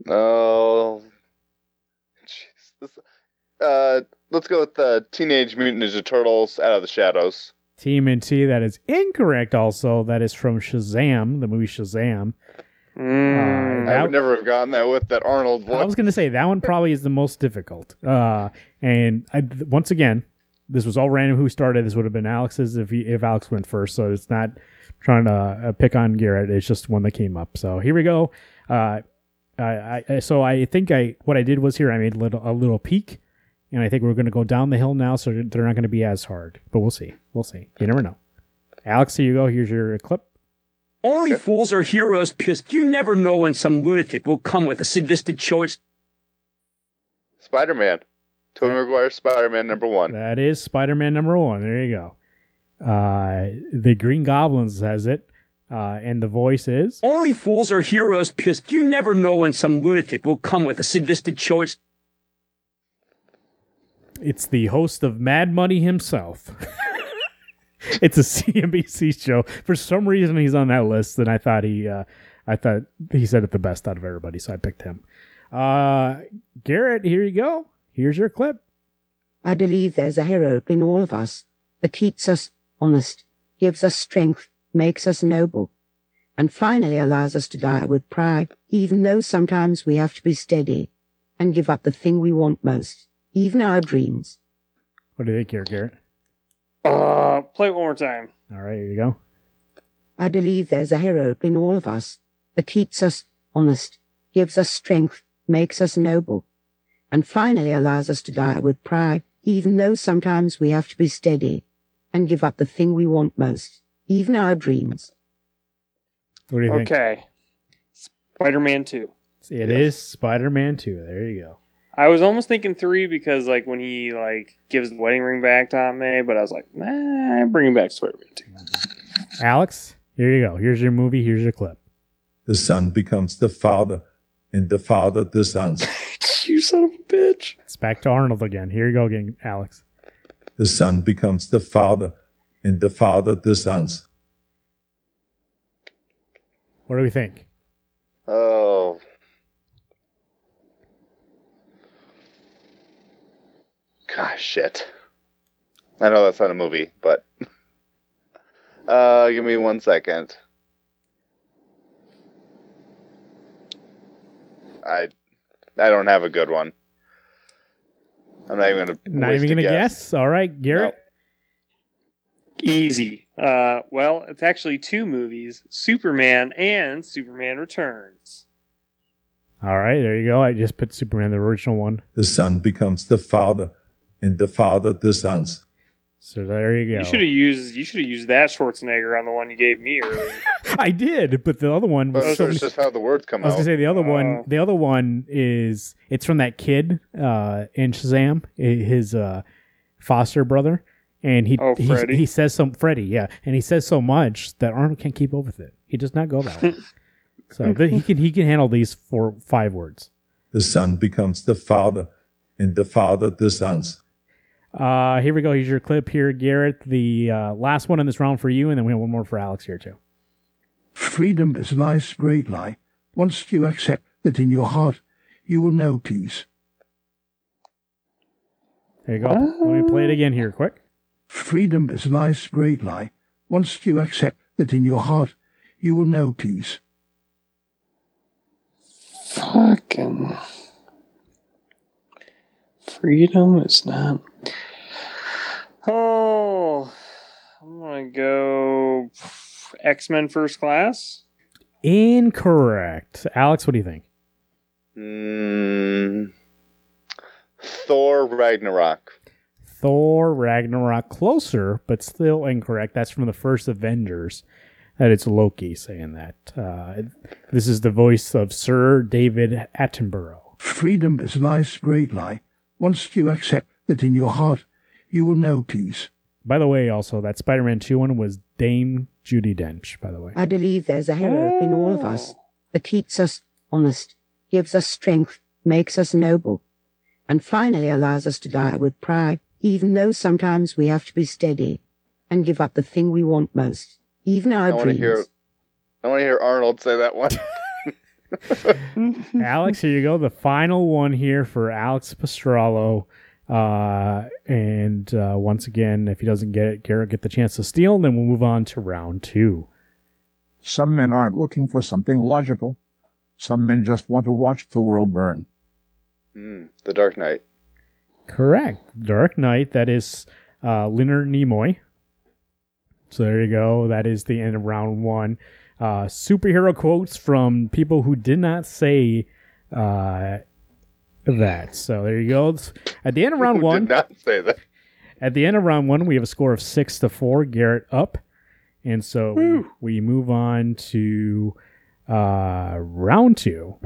Oh. Uh, let's go with the Teenage Mutant Ninja Turtles Out of the Shadows. TMNT. That is incorrect. Also, that is from Shazam, the movie Shazam. Mm. Uh, I would never have gotten that with that Arnold I was going to say that one probably is the most difficult. Uh, and I, once again, this was all random. Who started? This would have been Alex's if he, if Alex went first. So it's not trying to uh, pick on Garrett. It's just one that came up. So here we go. Uh, I, I so I think I what I did was here I made a little a little peek, and I think we're going to go down the hill now. So they're not going to be as hard. But we'll see. We'll see. You never know. Alex, here you go. Here's your clip. Only fools are heroes because you never know when some lunatic will come with a sadistic choice. Spider Man. Tobey Maguire Spider Man number one. That is Spider Man number one. There you go. Uh, the Green Goblin says it, uh, and the voice is. Only fools are heroes because you never know when some lunatic will come with a sadistic choice. It's the host of Mad Money himself. it's a CNBC show. For some reason, he's on that list, and I thought he, uh, I thought he said it the best out of everybody, so I picked him. Uh, Garrett, here you go. Here's your clip. I believe there's a hero in all of us that keeps us honest, gives us strength, makes us noble, and finally allows us to die with pride, even though sometimes we have to be steady and give up the thing we want most, even our dreams. What do you think here, Garrett? Uh, play it one more time. All right, here you go. I believe there's a hero in all of us that keeps us honest, gives us strength, makes us noble, and finally allows us to die with pride, even though sometimes we have to be steady and give up the thing we want most, even our dreams. What do you think? Okay. Spider Man 2. It is Spider Man 2. There you go. I was almost thinking three because like when he like gives the wedding ring back to Aunt May, but I was like, nah, I'm bringing back Spider Man two. Alex, here you go. Here's your movie. Here's your clip. The son becomes the father, and the father the son. you son of a bitch. It's back to Arnold again. Here you go again, Alex. The son becomes the father, and the father the sons. What do we think? Oh. Gosh, shit. I know that's not a movie, but. Uh, give me one second. I, I don't have a good one. I'm not even gonna. Not waste even gonna guess. All right, Garrett. Easy. Uh, well, it's actually two movies: Superman and Superman Returns. All right, there you go. I just put Superman, the original one. The son becomes the father, and the father the sons. So there you go. You should have used you should have used that Schwarzenegger on the one you gave me earlier. I did, but the other one was. Those so are many- just how the words come out. I was out. gonna say the other one. Oh. The other one is it's from that kid uh, in Shazam, his uh, foster brother, and he Oh, he, he says some Freddy, yeah, and he says so much that Arnold can't keep up with it. He does not go that way. so but he can he can handle these four five words. The son becomes the father, and the father the sons. Uh, here we go. Here's your clip here, Garrett. The uh, last one in this round for you, and then we have one more for Alex here too. Freedom is life's great lie. Once you accept that in your heart you will know peace. There you go. Let me play it again here, quick. Freedom is life's great lie. Once you accept that in your heart you will know peace. Fucking freedom is not. Oh, I'm gonna go X Men First Class. Incorrect, Alex. What do you think? Mm, Thor Ragnarok. Thor Ragnarok closer, but still incorrect. That's from the first Avengers. That it's Loki saying that. Uh, this is the voice of Sir David Attenborough. Freedom is life's great lie. Once you accept that in your heart you will know peace. By the way, also that Spider-Man Two one was Dame Judi Dench. By the way, I believe there's a hero in all of us that keeps us honest, gives us strength, makes us noble, and finally allows us to die with pride, even though sometimes we have to be steady and give up the thing we want most, even I our want to dreams. hear. I want to hear Arnold say that one. Alex, here you go. The final one here for Alex Prostrollo. Uh, and uh, once again, if he doesn't get it, Garrett get the chance to steal. And then we'll move on to round two. Some men aren't looking for something logical. Some men just want to watch the world burn. Mm, the Dark Knight. Correct. Dark Knight. That is uh, Leonard Nimoy. So there you go. That is the end of round one. Uh, superhero quotes from people who did not say uh, that. So there you go. At the end of round Who one, Did not say that. at the end of round one, we have a score of six to four. Garrett up, and so we, we move on to uh, round two.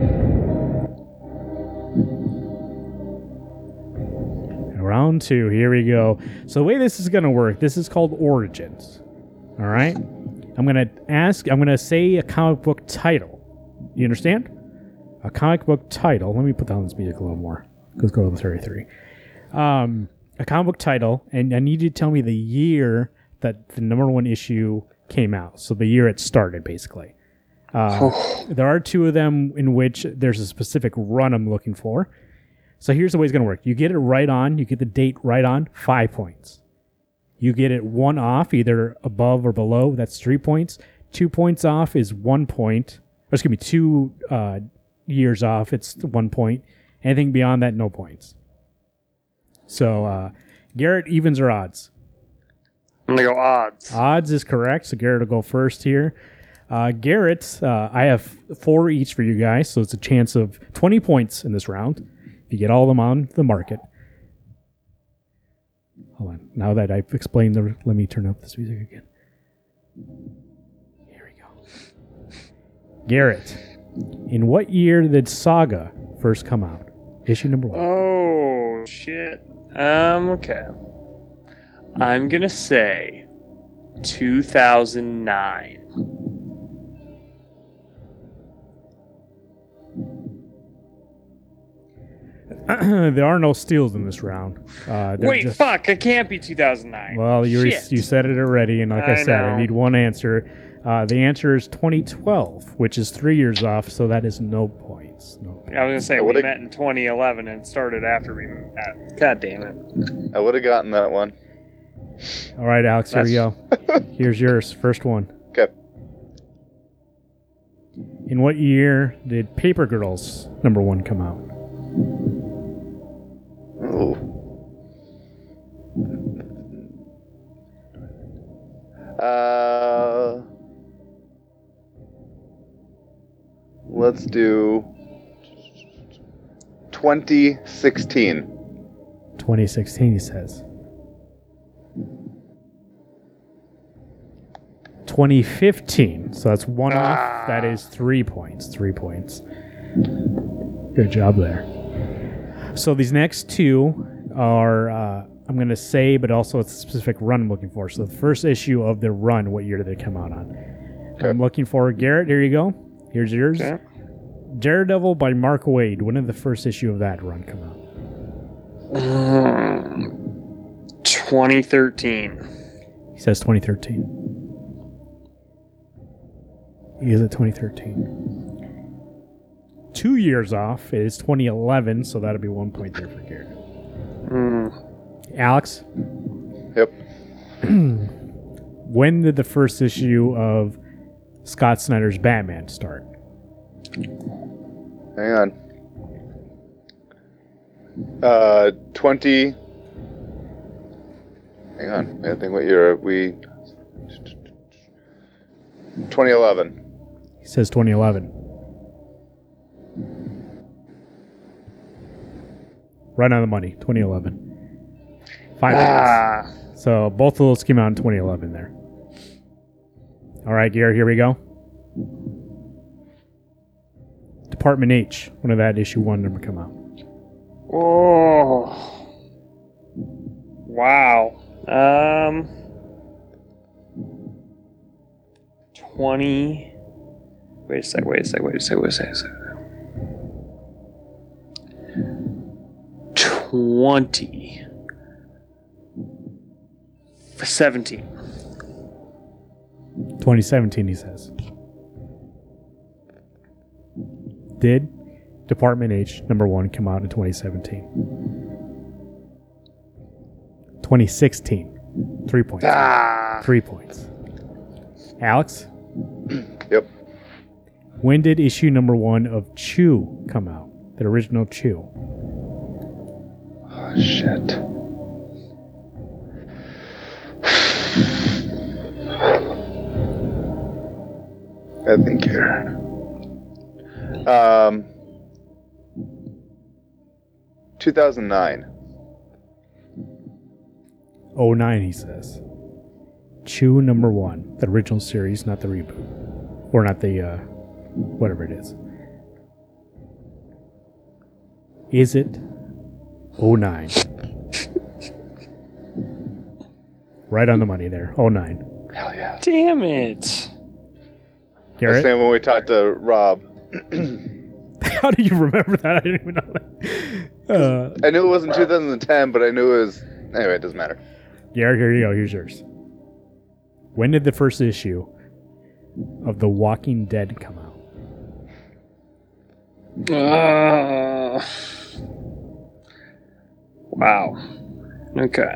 Round two. Here we go. So the way this is going to work, this is called Origins. All right. I'm going to ask. I'm going to say a comic book title. You understand? A comic book title. Let me put down this music a little more. Let's go to the 33 um, a comic book title, and I need you to tell me the year that the number one issue came out. So the year it started, basically. Uh, there are two of them in which there's a specific run I'm looking for. So here's the way it's going to work. You get it right on, you get the date right on, five points. You get it one off, either above or below, that's three points. Two points off is one point. Or excuse me, two uh, years off, it's one point. Anything beyond that, no points. So uh, Garrett evens or odds? I'm gonna go odds. Odds is correct. So Garrett will go first here. Uh, Garrett, uh, I have four each for you guys, so it's a chance of 20 points in this round. If you get all of them on the market. Hold on. Now that I've explained the, let me turn up this music again. Here we go. Garrett, in what year did Saga first come out? Issue number one. Oh shit. Um. Okay. I'm gonna say 2009. there are no steals in this round. Uh, Wait, just- fuck! It can't be 2009. Well, you you said it already, and like I, I said, I need one answer. Uh, the answer is 2012, which is three years off, so that is no points. No. I was gonna say I we met in 2011 and started after we met. God damn it! I would have gotten that one. All right, Alex, here we go. Here's yours. First one. Okay. In what year did Paper Girls number one come out? Oh. Uh, let's do 2016. 2016, he says. 2015. So that's one off. That is three points. Three points. Good job there. So these next two are, uh, I'm going to say, but also it's a specific run I'm looking for. So the first issue of the run, what year did they come out on? I'm looking for Garrett. Here you go. Here's yours. Daredevil by Mark Waid. When did the first issue of that run come out? Um, 2013. He says 2013. He is at 2013. Two years off. It is 2011, so that'll be one point there for Garrett. Alex? Yep. when did the first issue of Scott Snyder's Batman start? Hang on. Uh, 20. Hang on. I think what year are we. 2011. He says 2011. Right on the money, 2011. Five Ah. points. So both of those came out in 2011 there. All right, Garrett, here we go. Department H. When did that issue one number come out? Oh. Wow. Um. 20. Wait a sec, wait a sec, wait a sec, wait a sec. wait a sec. 20. 17. 2017, he says. Did Department H number one come out in 2017? 2016. Three points. Ah. Three points. Alex? Yep. When did issue number one of Chew come out? The original Chew. Oh, shit. I think here. Um, 2009. 09, he says. Chew number one. The original series, not the reboot. Or not the, uh, whatever it is. Is it 09? right on the money there. 09. Hell yeah. Damn it. I was Garrett? when we talked to Rob, How do you remember that? I didn't even know that. Uh, I knew it wasn't 2010, but I knew it was. Anyway, it doesn't matter. Garrett, here you go. Here's yours. When did the first issue of The Walking Dead come out? Uh, wow. Okay.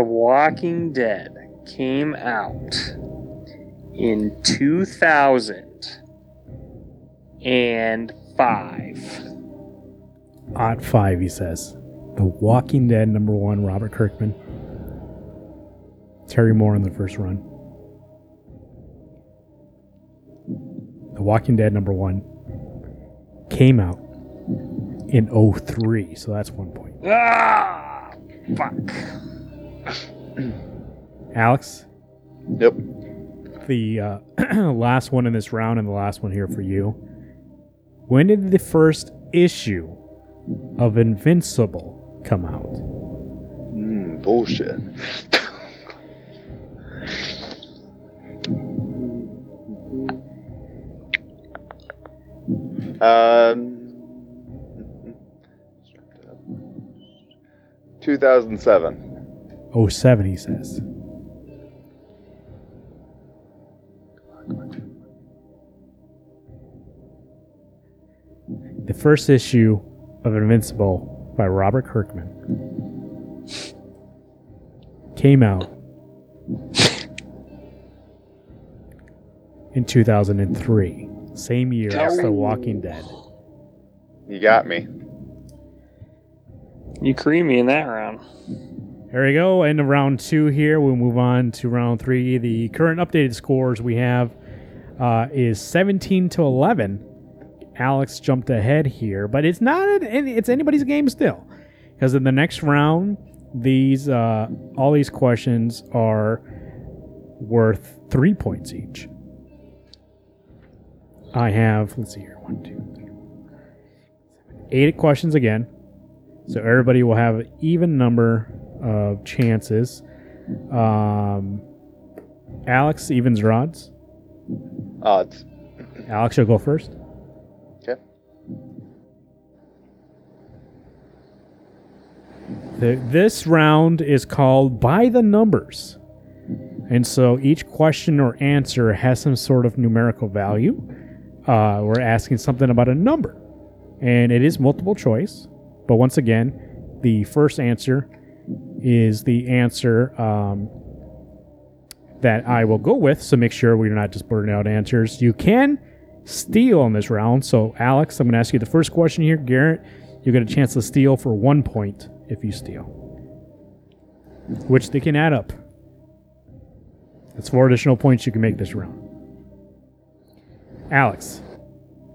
The Walking Dead came out in 2005. Odd five, he says. The Walking Dead number one, Robert Kirkman. Terry Moore in the first run. The Walking Dead number one came out in 03, so that's one point. Ah! Fuck. Alex? Yep. The uh, last one in this round and the last one here for you. When did the first issue of Invincible come out? Mm, bullshit. um, 2007. 07, he says. The first issue of Invincible by Robert Kirkman came out in 2003, same year as The Walking Dead. You got me. You creamy in that round. There we go. End of round two here. We'll move on to round three. The current updated scores we have uh, is 17 to 11. Alex jumped ahead here, but it's not. An, it's anybody's game still, because in the next round, these uh, all these questions are worth three points each. I have. Let's see here. One, two, three, eight questions again. So everybody will have an even number of chances. Um, Alex, evens or odds? Odds. Alex, you'll go first. Okay. The, this round is called By the Numbers. And so each question or answer has some sort of numerical value. Uh, we're asking something about a number. And it is multiple choice. But once again, the first answer is the answer um, that I will go with. So make sure we're not just blurting out answers. You can steal in this round. So, Alex, I'm going to ask you the first question here. Garrett, you get a chance to steal for one point if you steal, which they can add up. That's four additional points you can make this round. Alex,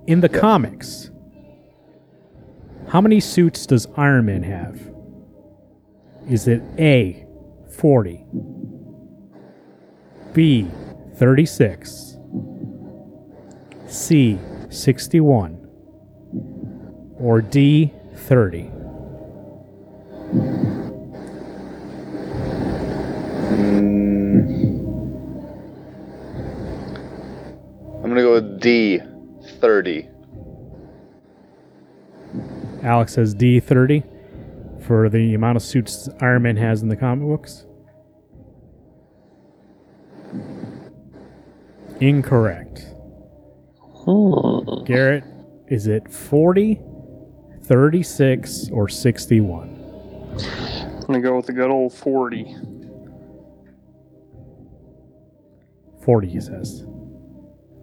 in the comics, how many suits does Iron Man have? Is it A, 40, B, 36, C, 61, or D, 30? I'm gonna go with D, thirty. Alex says D30 for the amount of suits Iron Man has in the comic books. Incorrect. Garrett, is it 40, 36, or 61? I'm gonna go with the good old forty. 40, he says.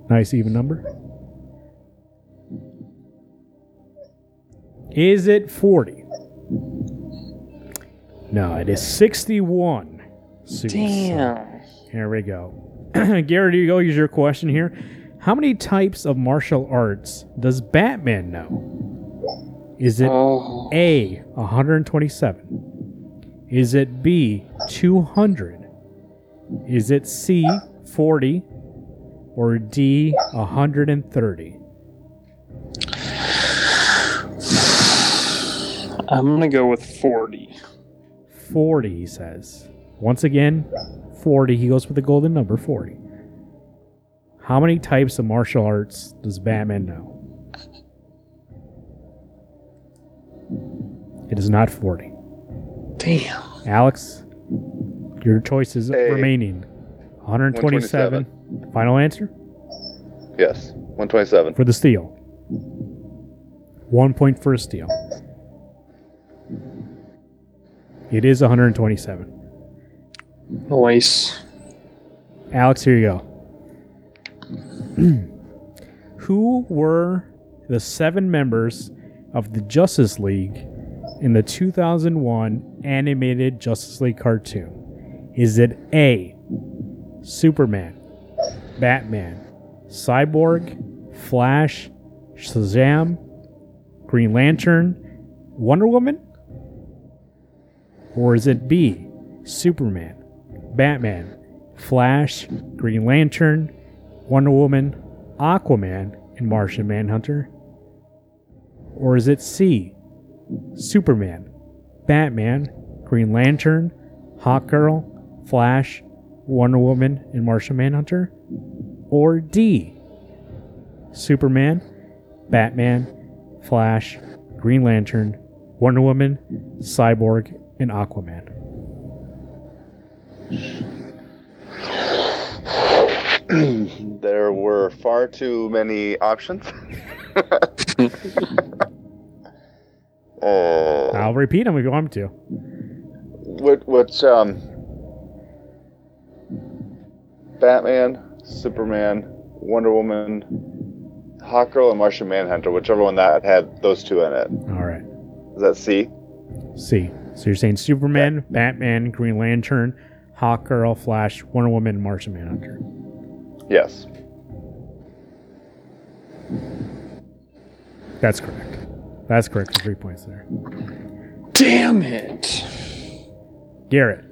Nice even number. Is it 40? No, it is 61. Sue. Damn. Here we go. Garrett, do you go use your question here. How many types of martial arts does Batman know? Is it Oh. A, 127? Is it B, 200? Is it C, 40? Or D, 130? I'm gonna go with forty. 40, he says. Once again, 40. He goes with the golden number 40. How many types of martial arts does Batman know? It is not 40. Damn. Alex, your choices A. remaining 127. Final answer Yes, 127. for the steal. One point for a steal. It is 127. Nice. Alex, here you go. Who were the seven members of the Justice League in the 2001 animated Justice League cartoon? Is it A. Superman, Batman, Cyborg, Flash, Shazam, Green Lantern, Wonder Woman? Or is it B. Superman, Batman, Flash, Green Lantern, Wonder Woman, Aquaman, and Martian Manhunter? Or is it C? Superman, Batman, Green Lantern, Hawkgirl, Flash, Wonder Woman, and Martian Manhunter? Or D? Superman, Batman, Flash, Green Lantern, Wonder Woman, Cyborg, and Aquaman. there were far too many options. uh, I'll repeat them if you want me to. what which um Batman, Superman, Wonder Woman, Hawkgirl, and Martian Manhunter, whichever one that had those two in it. All right. Is that C? C. So you're saying Superman, Batman, Green Lantern, Hawkgirl, Flash, Wonder Woman, and Martian Manhunter. Yes. That's correct. That's correct for three points there. Damn it. Garrett.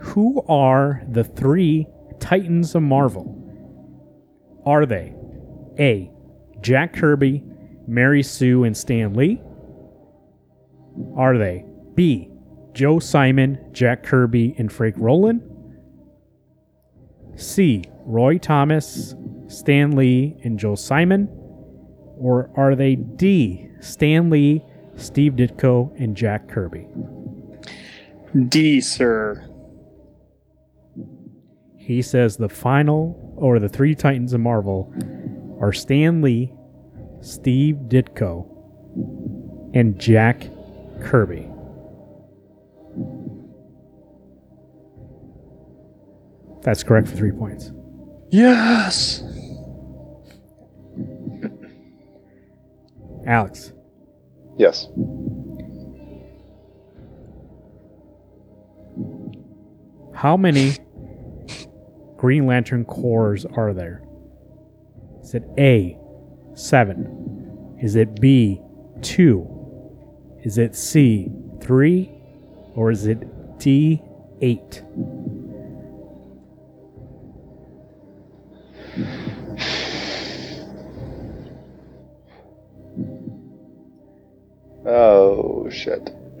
Who are the three Titans of Marvel? Are they A. Jack Kirby, Mary Sue, and Stan Lee? Are they B. Joe Simon, Jack Kirby, and Frank Rowland? C. Roy Thomas, Stan Lee, and Joe Simon? Or are they D. Stan Lee, Steve Ditko, and Jack Kirby? D, sir. He says the final, or the three Titans of Marvel, are Stan Lee, Steve Ditko, and Jack Kirby. That's correct for three points. Yes. Alex, Yes. how many Green Lantern Corps are there? Is it A, seven? Is it B, two? Is it C, three? Or is it D, eight? Oh shit.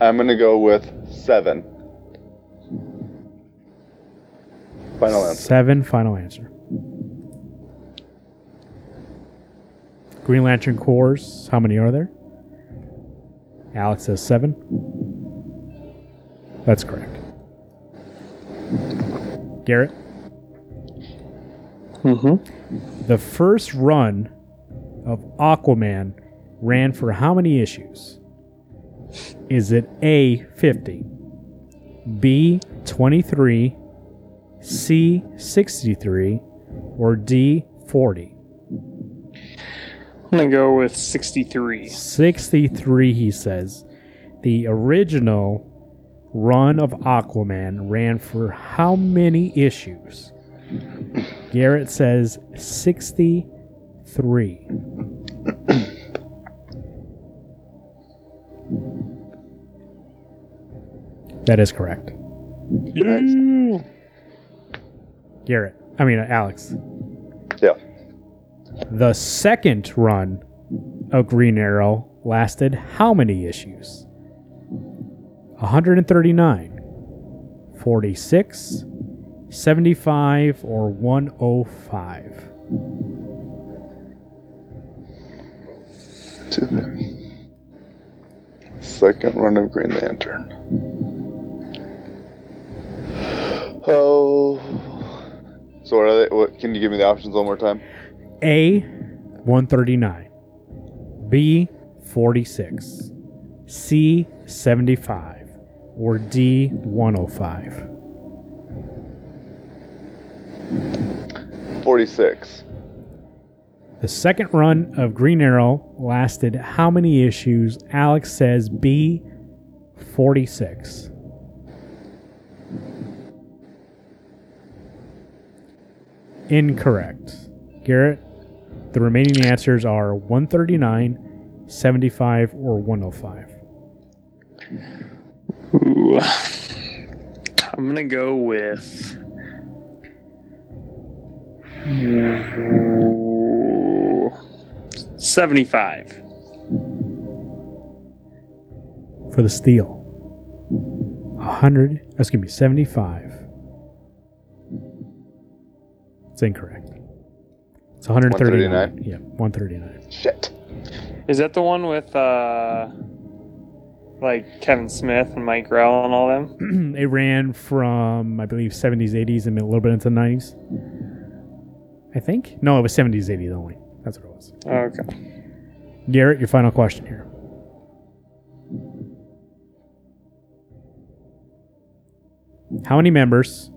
I'm gonna go with seven. Final answer. Seven, final answer. Green Lantern Corps, how many are there? Alex says seven. That's correct. Garrett, Mm-hmm. The first run of Aquaman ran for how many issues? Is it A, 50, B, 23, C, 63, or D, 40? I'm gonna go with 63. 63, he says. The original run of Aquaman ran for how many issues? Garrett says 63. That is correct. Garrett, I mean, uh, Alex. Yeah. The second run of Green Arrow lasted how many issues? 139, 46, 75, or 105? Second run of Green Lantern. Oh. So what are they? What? Can you give me the options one more time? A, 139. B, 46. C, 75. Or D, 105. Forty-six. The second run of Green Arrow lasted how many issues? Alex says B, 46. Incorrect. Garrett, the remaining answers are 139, 75, or 105. Ooh. I'm gonna go with. Ooh, 75. For the steal. 100, excuse me, 75. It's incorrect. It's 139. 139? Yeah, 139. Shit. Is that the one with uh like Kevin Smith and Mike Grell and all them? it ran from I believe 70s, 80s, and a little bit into the 90s. I think. No, it was 70s, 80s only. That's what it was. Okay. Garrett, your final question here. How many members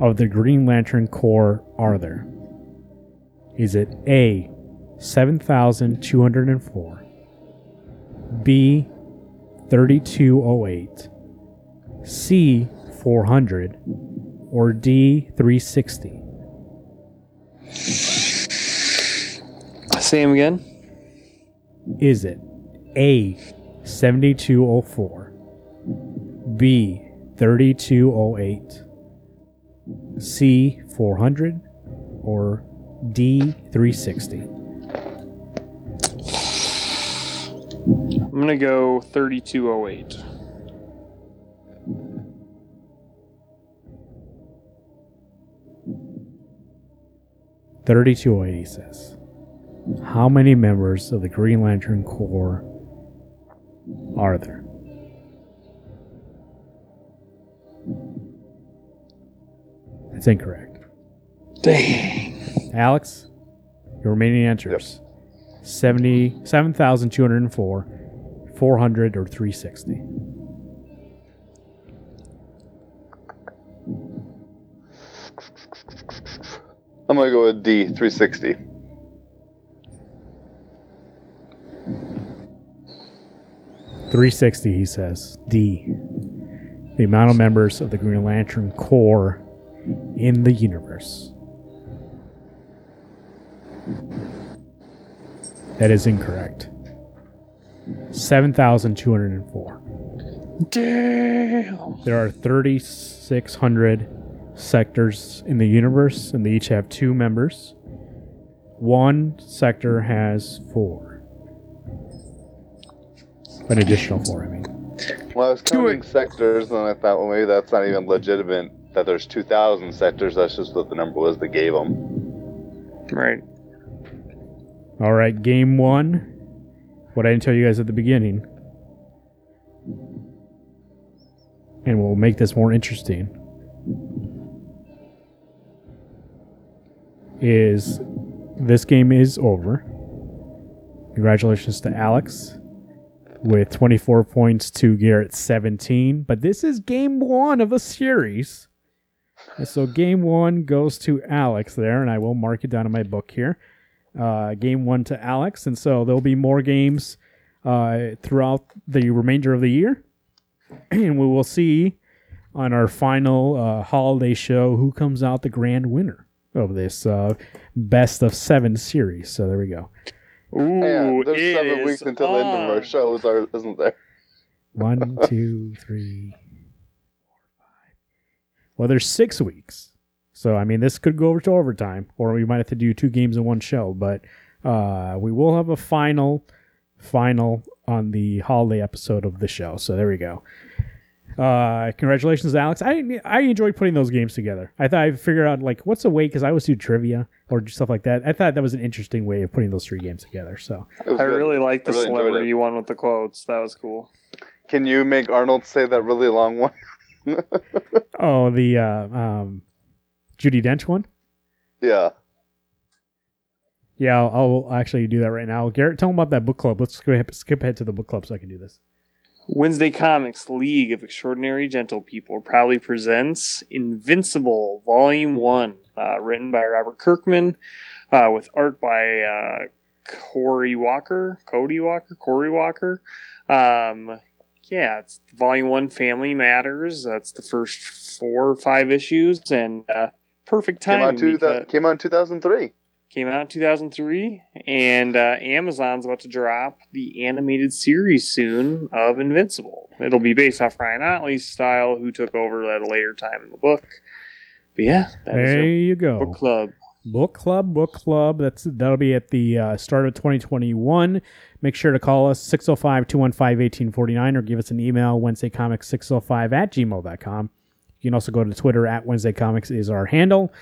of the Green Lantern Corps are there? Is it A, 7,204, B, 3208, C, 400, or D, 360? Say him again. Is it A, 7204, B, 3208, C, 400, or D, 360? I'm gonna go 3208. Thirty-two oh eighty oh says. How many members of the Green Lantern Corps are there? That's incorrect. Dang. Alex, your remaining answers: seventy-seven thousand two hundred and four, four hundred, or three sixty. I'm gonna go with D, 360. Three sixty, he says. D. The amount of members of the Green Lantern Corps in the universe. That is incorrect. 7,204. Damn. There are 3,600 sectors in the universe, and they each have two members. One sector has four. An additional four, I mean. Well, I was counting sectors, and I thought, well, maybe that's not even legitimate. That there's 2,000 sectors. That's just what the number was they gave them. Right. All right, game one. What I didn't tell you guys at the beginning. And we'll make this more interesting. is this game is over. Congratulations to Alex with 24 points to Garrett 17. But this is game one of a series. And so game one goes to Alex there, and I will mark it down in my book here. Uh, game one to Alex. And so there'll be more games uh, throughout the remainder of the year. And we will see on our final uh, holiday show who comes out the grand winner of this uh, best of seven series. So there we go. Ooh, yeah, there's seven weeks until the end of our on. shows, are, isn't there? One, two, three, four, five. Well, there's six weeks. So, I mean, this could go over to overtime, or we might have to do two games in one show. But uh, we will have a final, final on the holiday episode of the show. So, there we go. Uh, congratulations, Alex. I I enjoyed putting those games together. I thought I figured out like what's a way because I always do trivia or stuff like that. I thought that was an interesting way of putting those three games together. So I really like the I really enjoyed celebrity one with the quotes. That was cool. Can you make Arnold say that really long one? oh the uh, um, Judi Dench one. yeah. Yeah, I'll, I'll actually do that right now. Garrett, tell them about that book club. Let's go ahead, skip ahead to the book club so I can do this. Wednesday Comics League of Extraordinary Gentle People proudly presents Invincible Volume 1, uh, written by Robert Kirkman, uh, with art by uh, Corey Walker, Cody Walker, Corey Walker. Um, yeah, it's Volume 1 Family Matters. That's the first four or five issues, and uh, perfect Came time. out, two, because- came out in 2003. came out in 2003 and uh, amazon's about to drop the animated series soon of invincible it'll be based off ryan ottley's style who took over at a later time in the book but yeah that is There you go. book club Book club, book club. That's that'll be at the uh, start of 2021. Make sure to call us 605-215-1849 or give us an email wednesdaycomics605 at gmail.com. You can also go to Twitter at Wednesday Comics is our handle.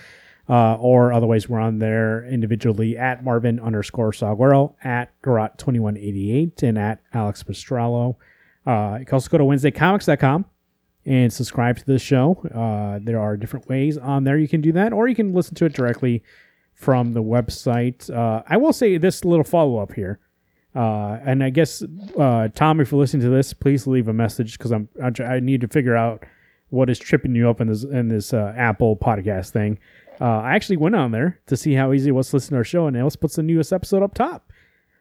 Uh, or otherwise, we're on there individually at Marvin underscore Salguero, at Garot2188, and at Alex Prostrollo. Uh, you can also go to WednesdayComics.com and subscribe to the show. Uh, there are different ways on there you can do that, or you can listen to it directly from the website. Uh, I will say this little follow up here. Uh, and I guess, uh, Tom, if you're listening to this, please leave a message because I'm, I'm I need to figure out what is tripping you up in this in this uh, Apple podcast thing. Uh, I actually went on there to see how easy it was to listen to our show, and it also puts the newest episode up top.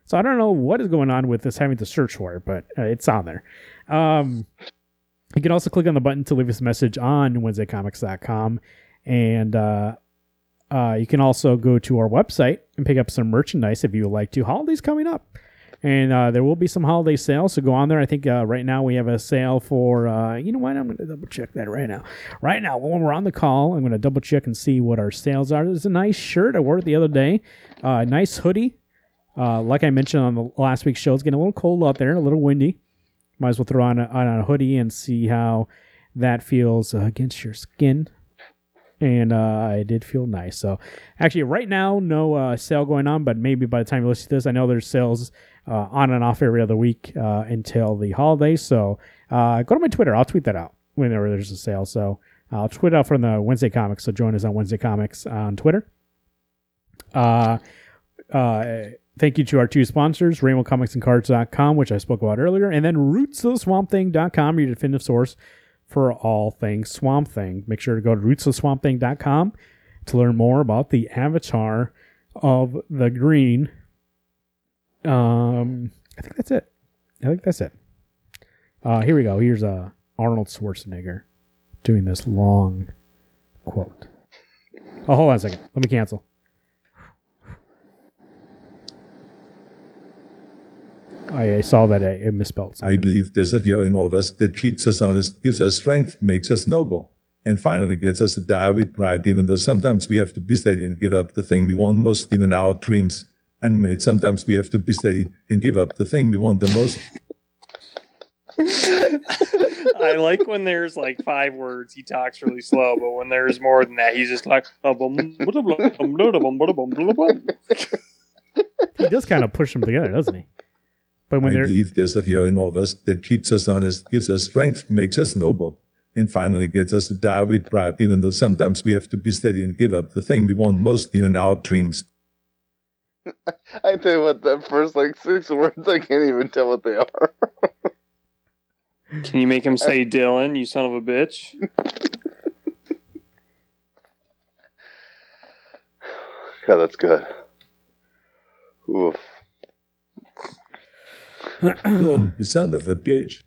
So I don't know what is going on with this having to search for it, but it's on there. Um, you can also click on the button to leave us a message on WednesdayComics.com. And uh, uh, you can also go to our website and pick up some merchandise if you would like to. Holidays coming up. And uh, there will be some holiday sales, so go on there. I think uh, right now we have a sale for, uh, you know what? I'm going to double check that right now. Right now, when we're on the call, I'm going to double check and see what our sales are. There's a nice shirt I wore it the other day, uh, nice hoodie. Like I mentioned on the last week's show, it's getting a little cold out there, a little windy. Might as well throw on a, on a hoodie and see how that feels uh, against your skin. And uh, it did feel nice. So, actually, right now, no uh, sale going on, but maybe by the time you listen to this, I know there's sales uh, on and off every other week uh, until the holidays. So, uh, go to my Twitter. I'll tweet that out whenever there's a sale. So, I'll tweet out from the Wednesday Comics. So, join us on Wednesday Comics on Twitter. Uh, uh, thank you to our two sponsors, RainbowComicsAndCards.com, which I spoke about earlier, and then RootsOfTheSwampThing.com, your definitive source for all things Swamp Thing. Make sure to go to RootsOfTheSwampThing.com to learn more about the avatar of the green. Um, I think that's it. I think that's it. Uh, here we go. Here's uh, Arnold Schwarzenegger doing this long quote. Oh, hold on a second. Let me cancel. I, I saw that I, I misspelled. I believe there's a fear in all of us that keeps us honest, gives us strength, makes us noble, and finally gets us to die with pride, even though sometimes we have to be steady and give up the thing we want most, even our dreams. And sometimes we have to be steady and give up the thing we want the most. I like when there's like five words, he talks really slow, but when there's more than that, he's just like. He does kind of push them together, doesn't he? But when I they're believe there's a fear in all of us that keeps us honest, gives us strength, makes us noble, and finally gets us to die with pride, even though sometimes we have to be steady and give up the thing we want most in our dreams. I tell you what, that first like six words, I can't even tell what they are. Can you make him say Dillon, you son of a bitch? God, that's good. Oof. You son of a bitch.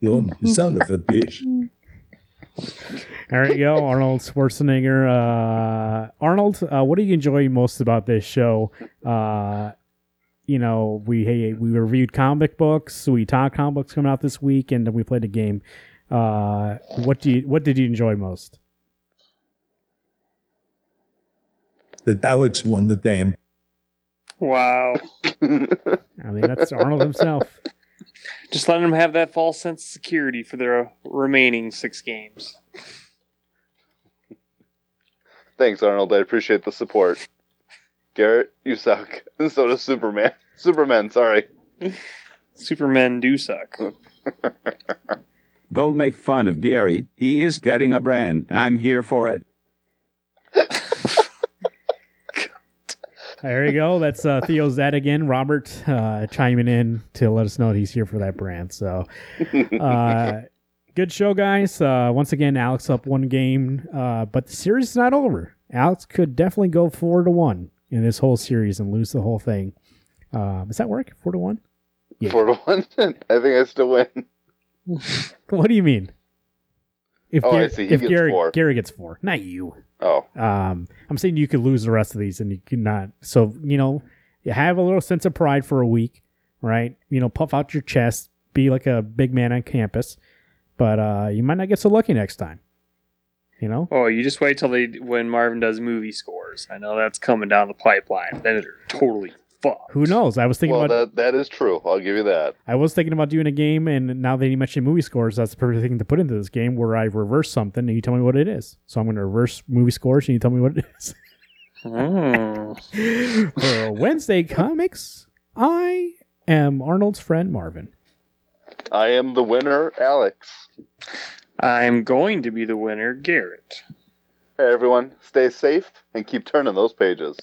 You son of a bitch. There you go, Arnold Schwarzenegger. Uh, Arnold, uh, what do you enjoy most about this show? Uh, you know, we hey, we reviewed comic books, we talked comic books coming out this week, and then we played a game. Uh, what do you what did you enjoy most? That Alex won the game. Wow. I mean, that's Arnold himself. Just letting him have that false sense of security for the remaining six games. Thanks, Arnold. I appreciate the support. Garrett, you suck. And so does Superman. Superman, sorry. Supermen do suck. Don't make fun of Gary. He is getting a brand. I'm here for it. There you go. That's uh, Theo Zed again. Robert uh, chiming in to let us know that he's here for that brand. So, uh, good show, guys. Uh, once again, Alex up one game, uh, but the series is not over. Alex could definitely go four to one in this whole series and lose the whole thing. Uh, does that work? Four to one? Four to one. I think I still win. What do you mean? If, Oh, I Gary, see. He if gets Gary, four. Gary gets four, not you. Oh. Um, I'm saying you could lose the rest of these and you could not. So, you know, you have a little sense of pride for a week, right? You know, puff out your chest, be like a big man on campus, but uh, you might not get so lucky next time. You know? Oh, you just wait till they when Marvin does movie scores. I know that's coming down the pipeline. Then they're totally fucked. Who knows? I was thinking Well, about that that is true. I'll give you that. I was thinking about doing a game, and now that you mentioned movie scores, that's the perfect thing to put into this game where I reverse something and you tell me what it is. So I'm going to reverse movie scores and you tell me what it is. Hmm. For Wednesday comics, I am Arnold's friend Marvin. I am the winner, Alex. I'm going to be the winner, Garrett. Hey, everyone, stay safe and keep turning those pages.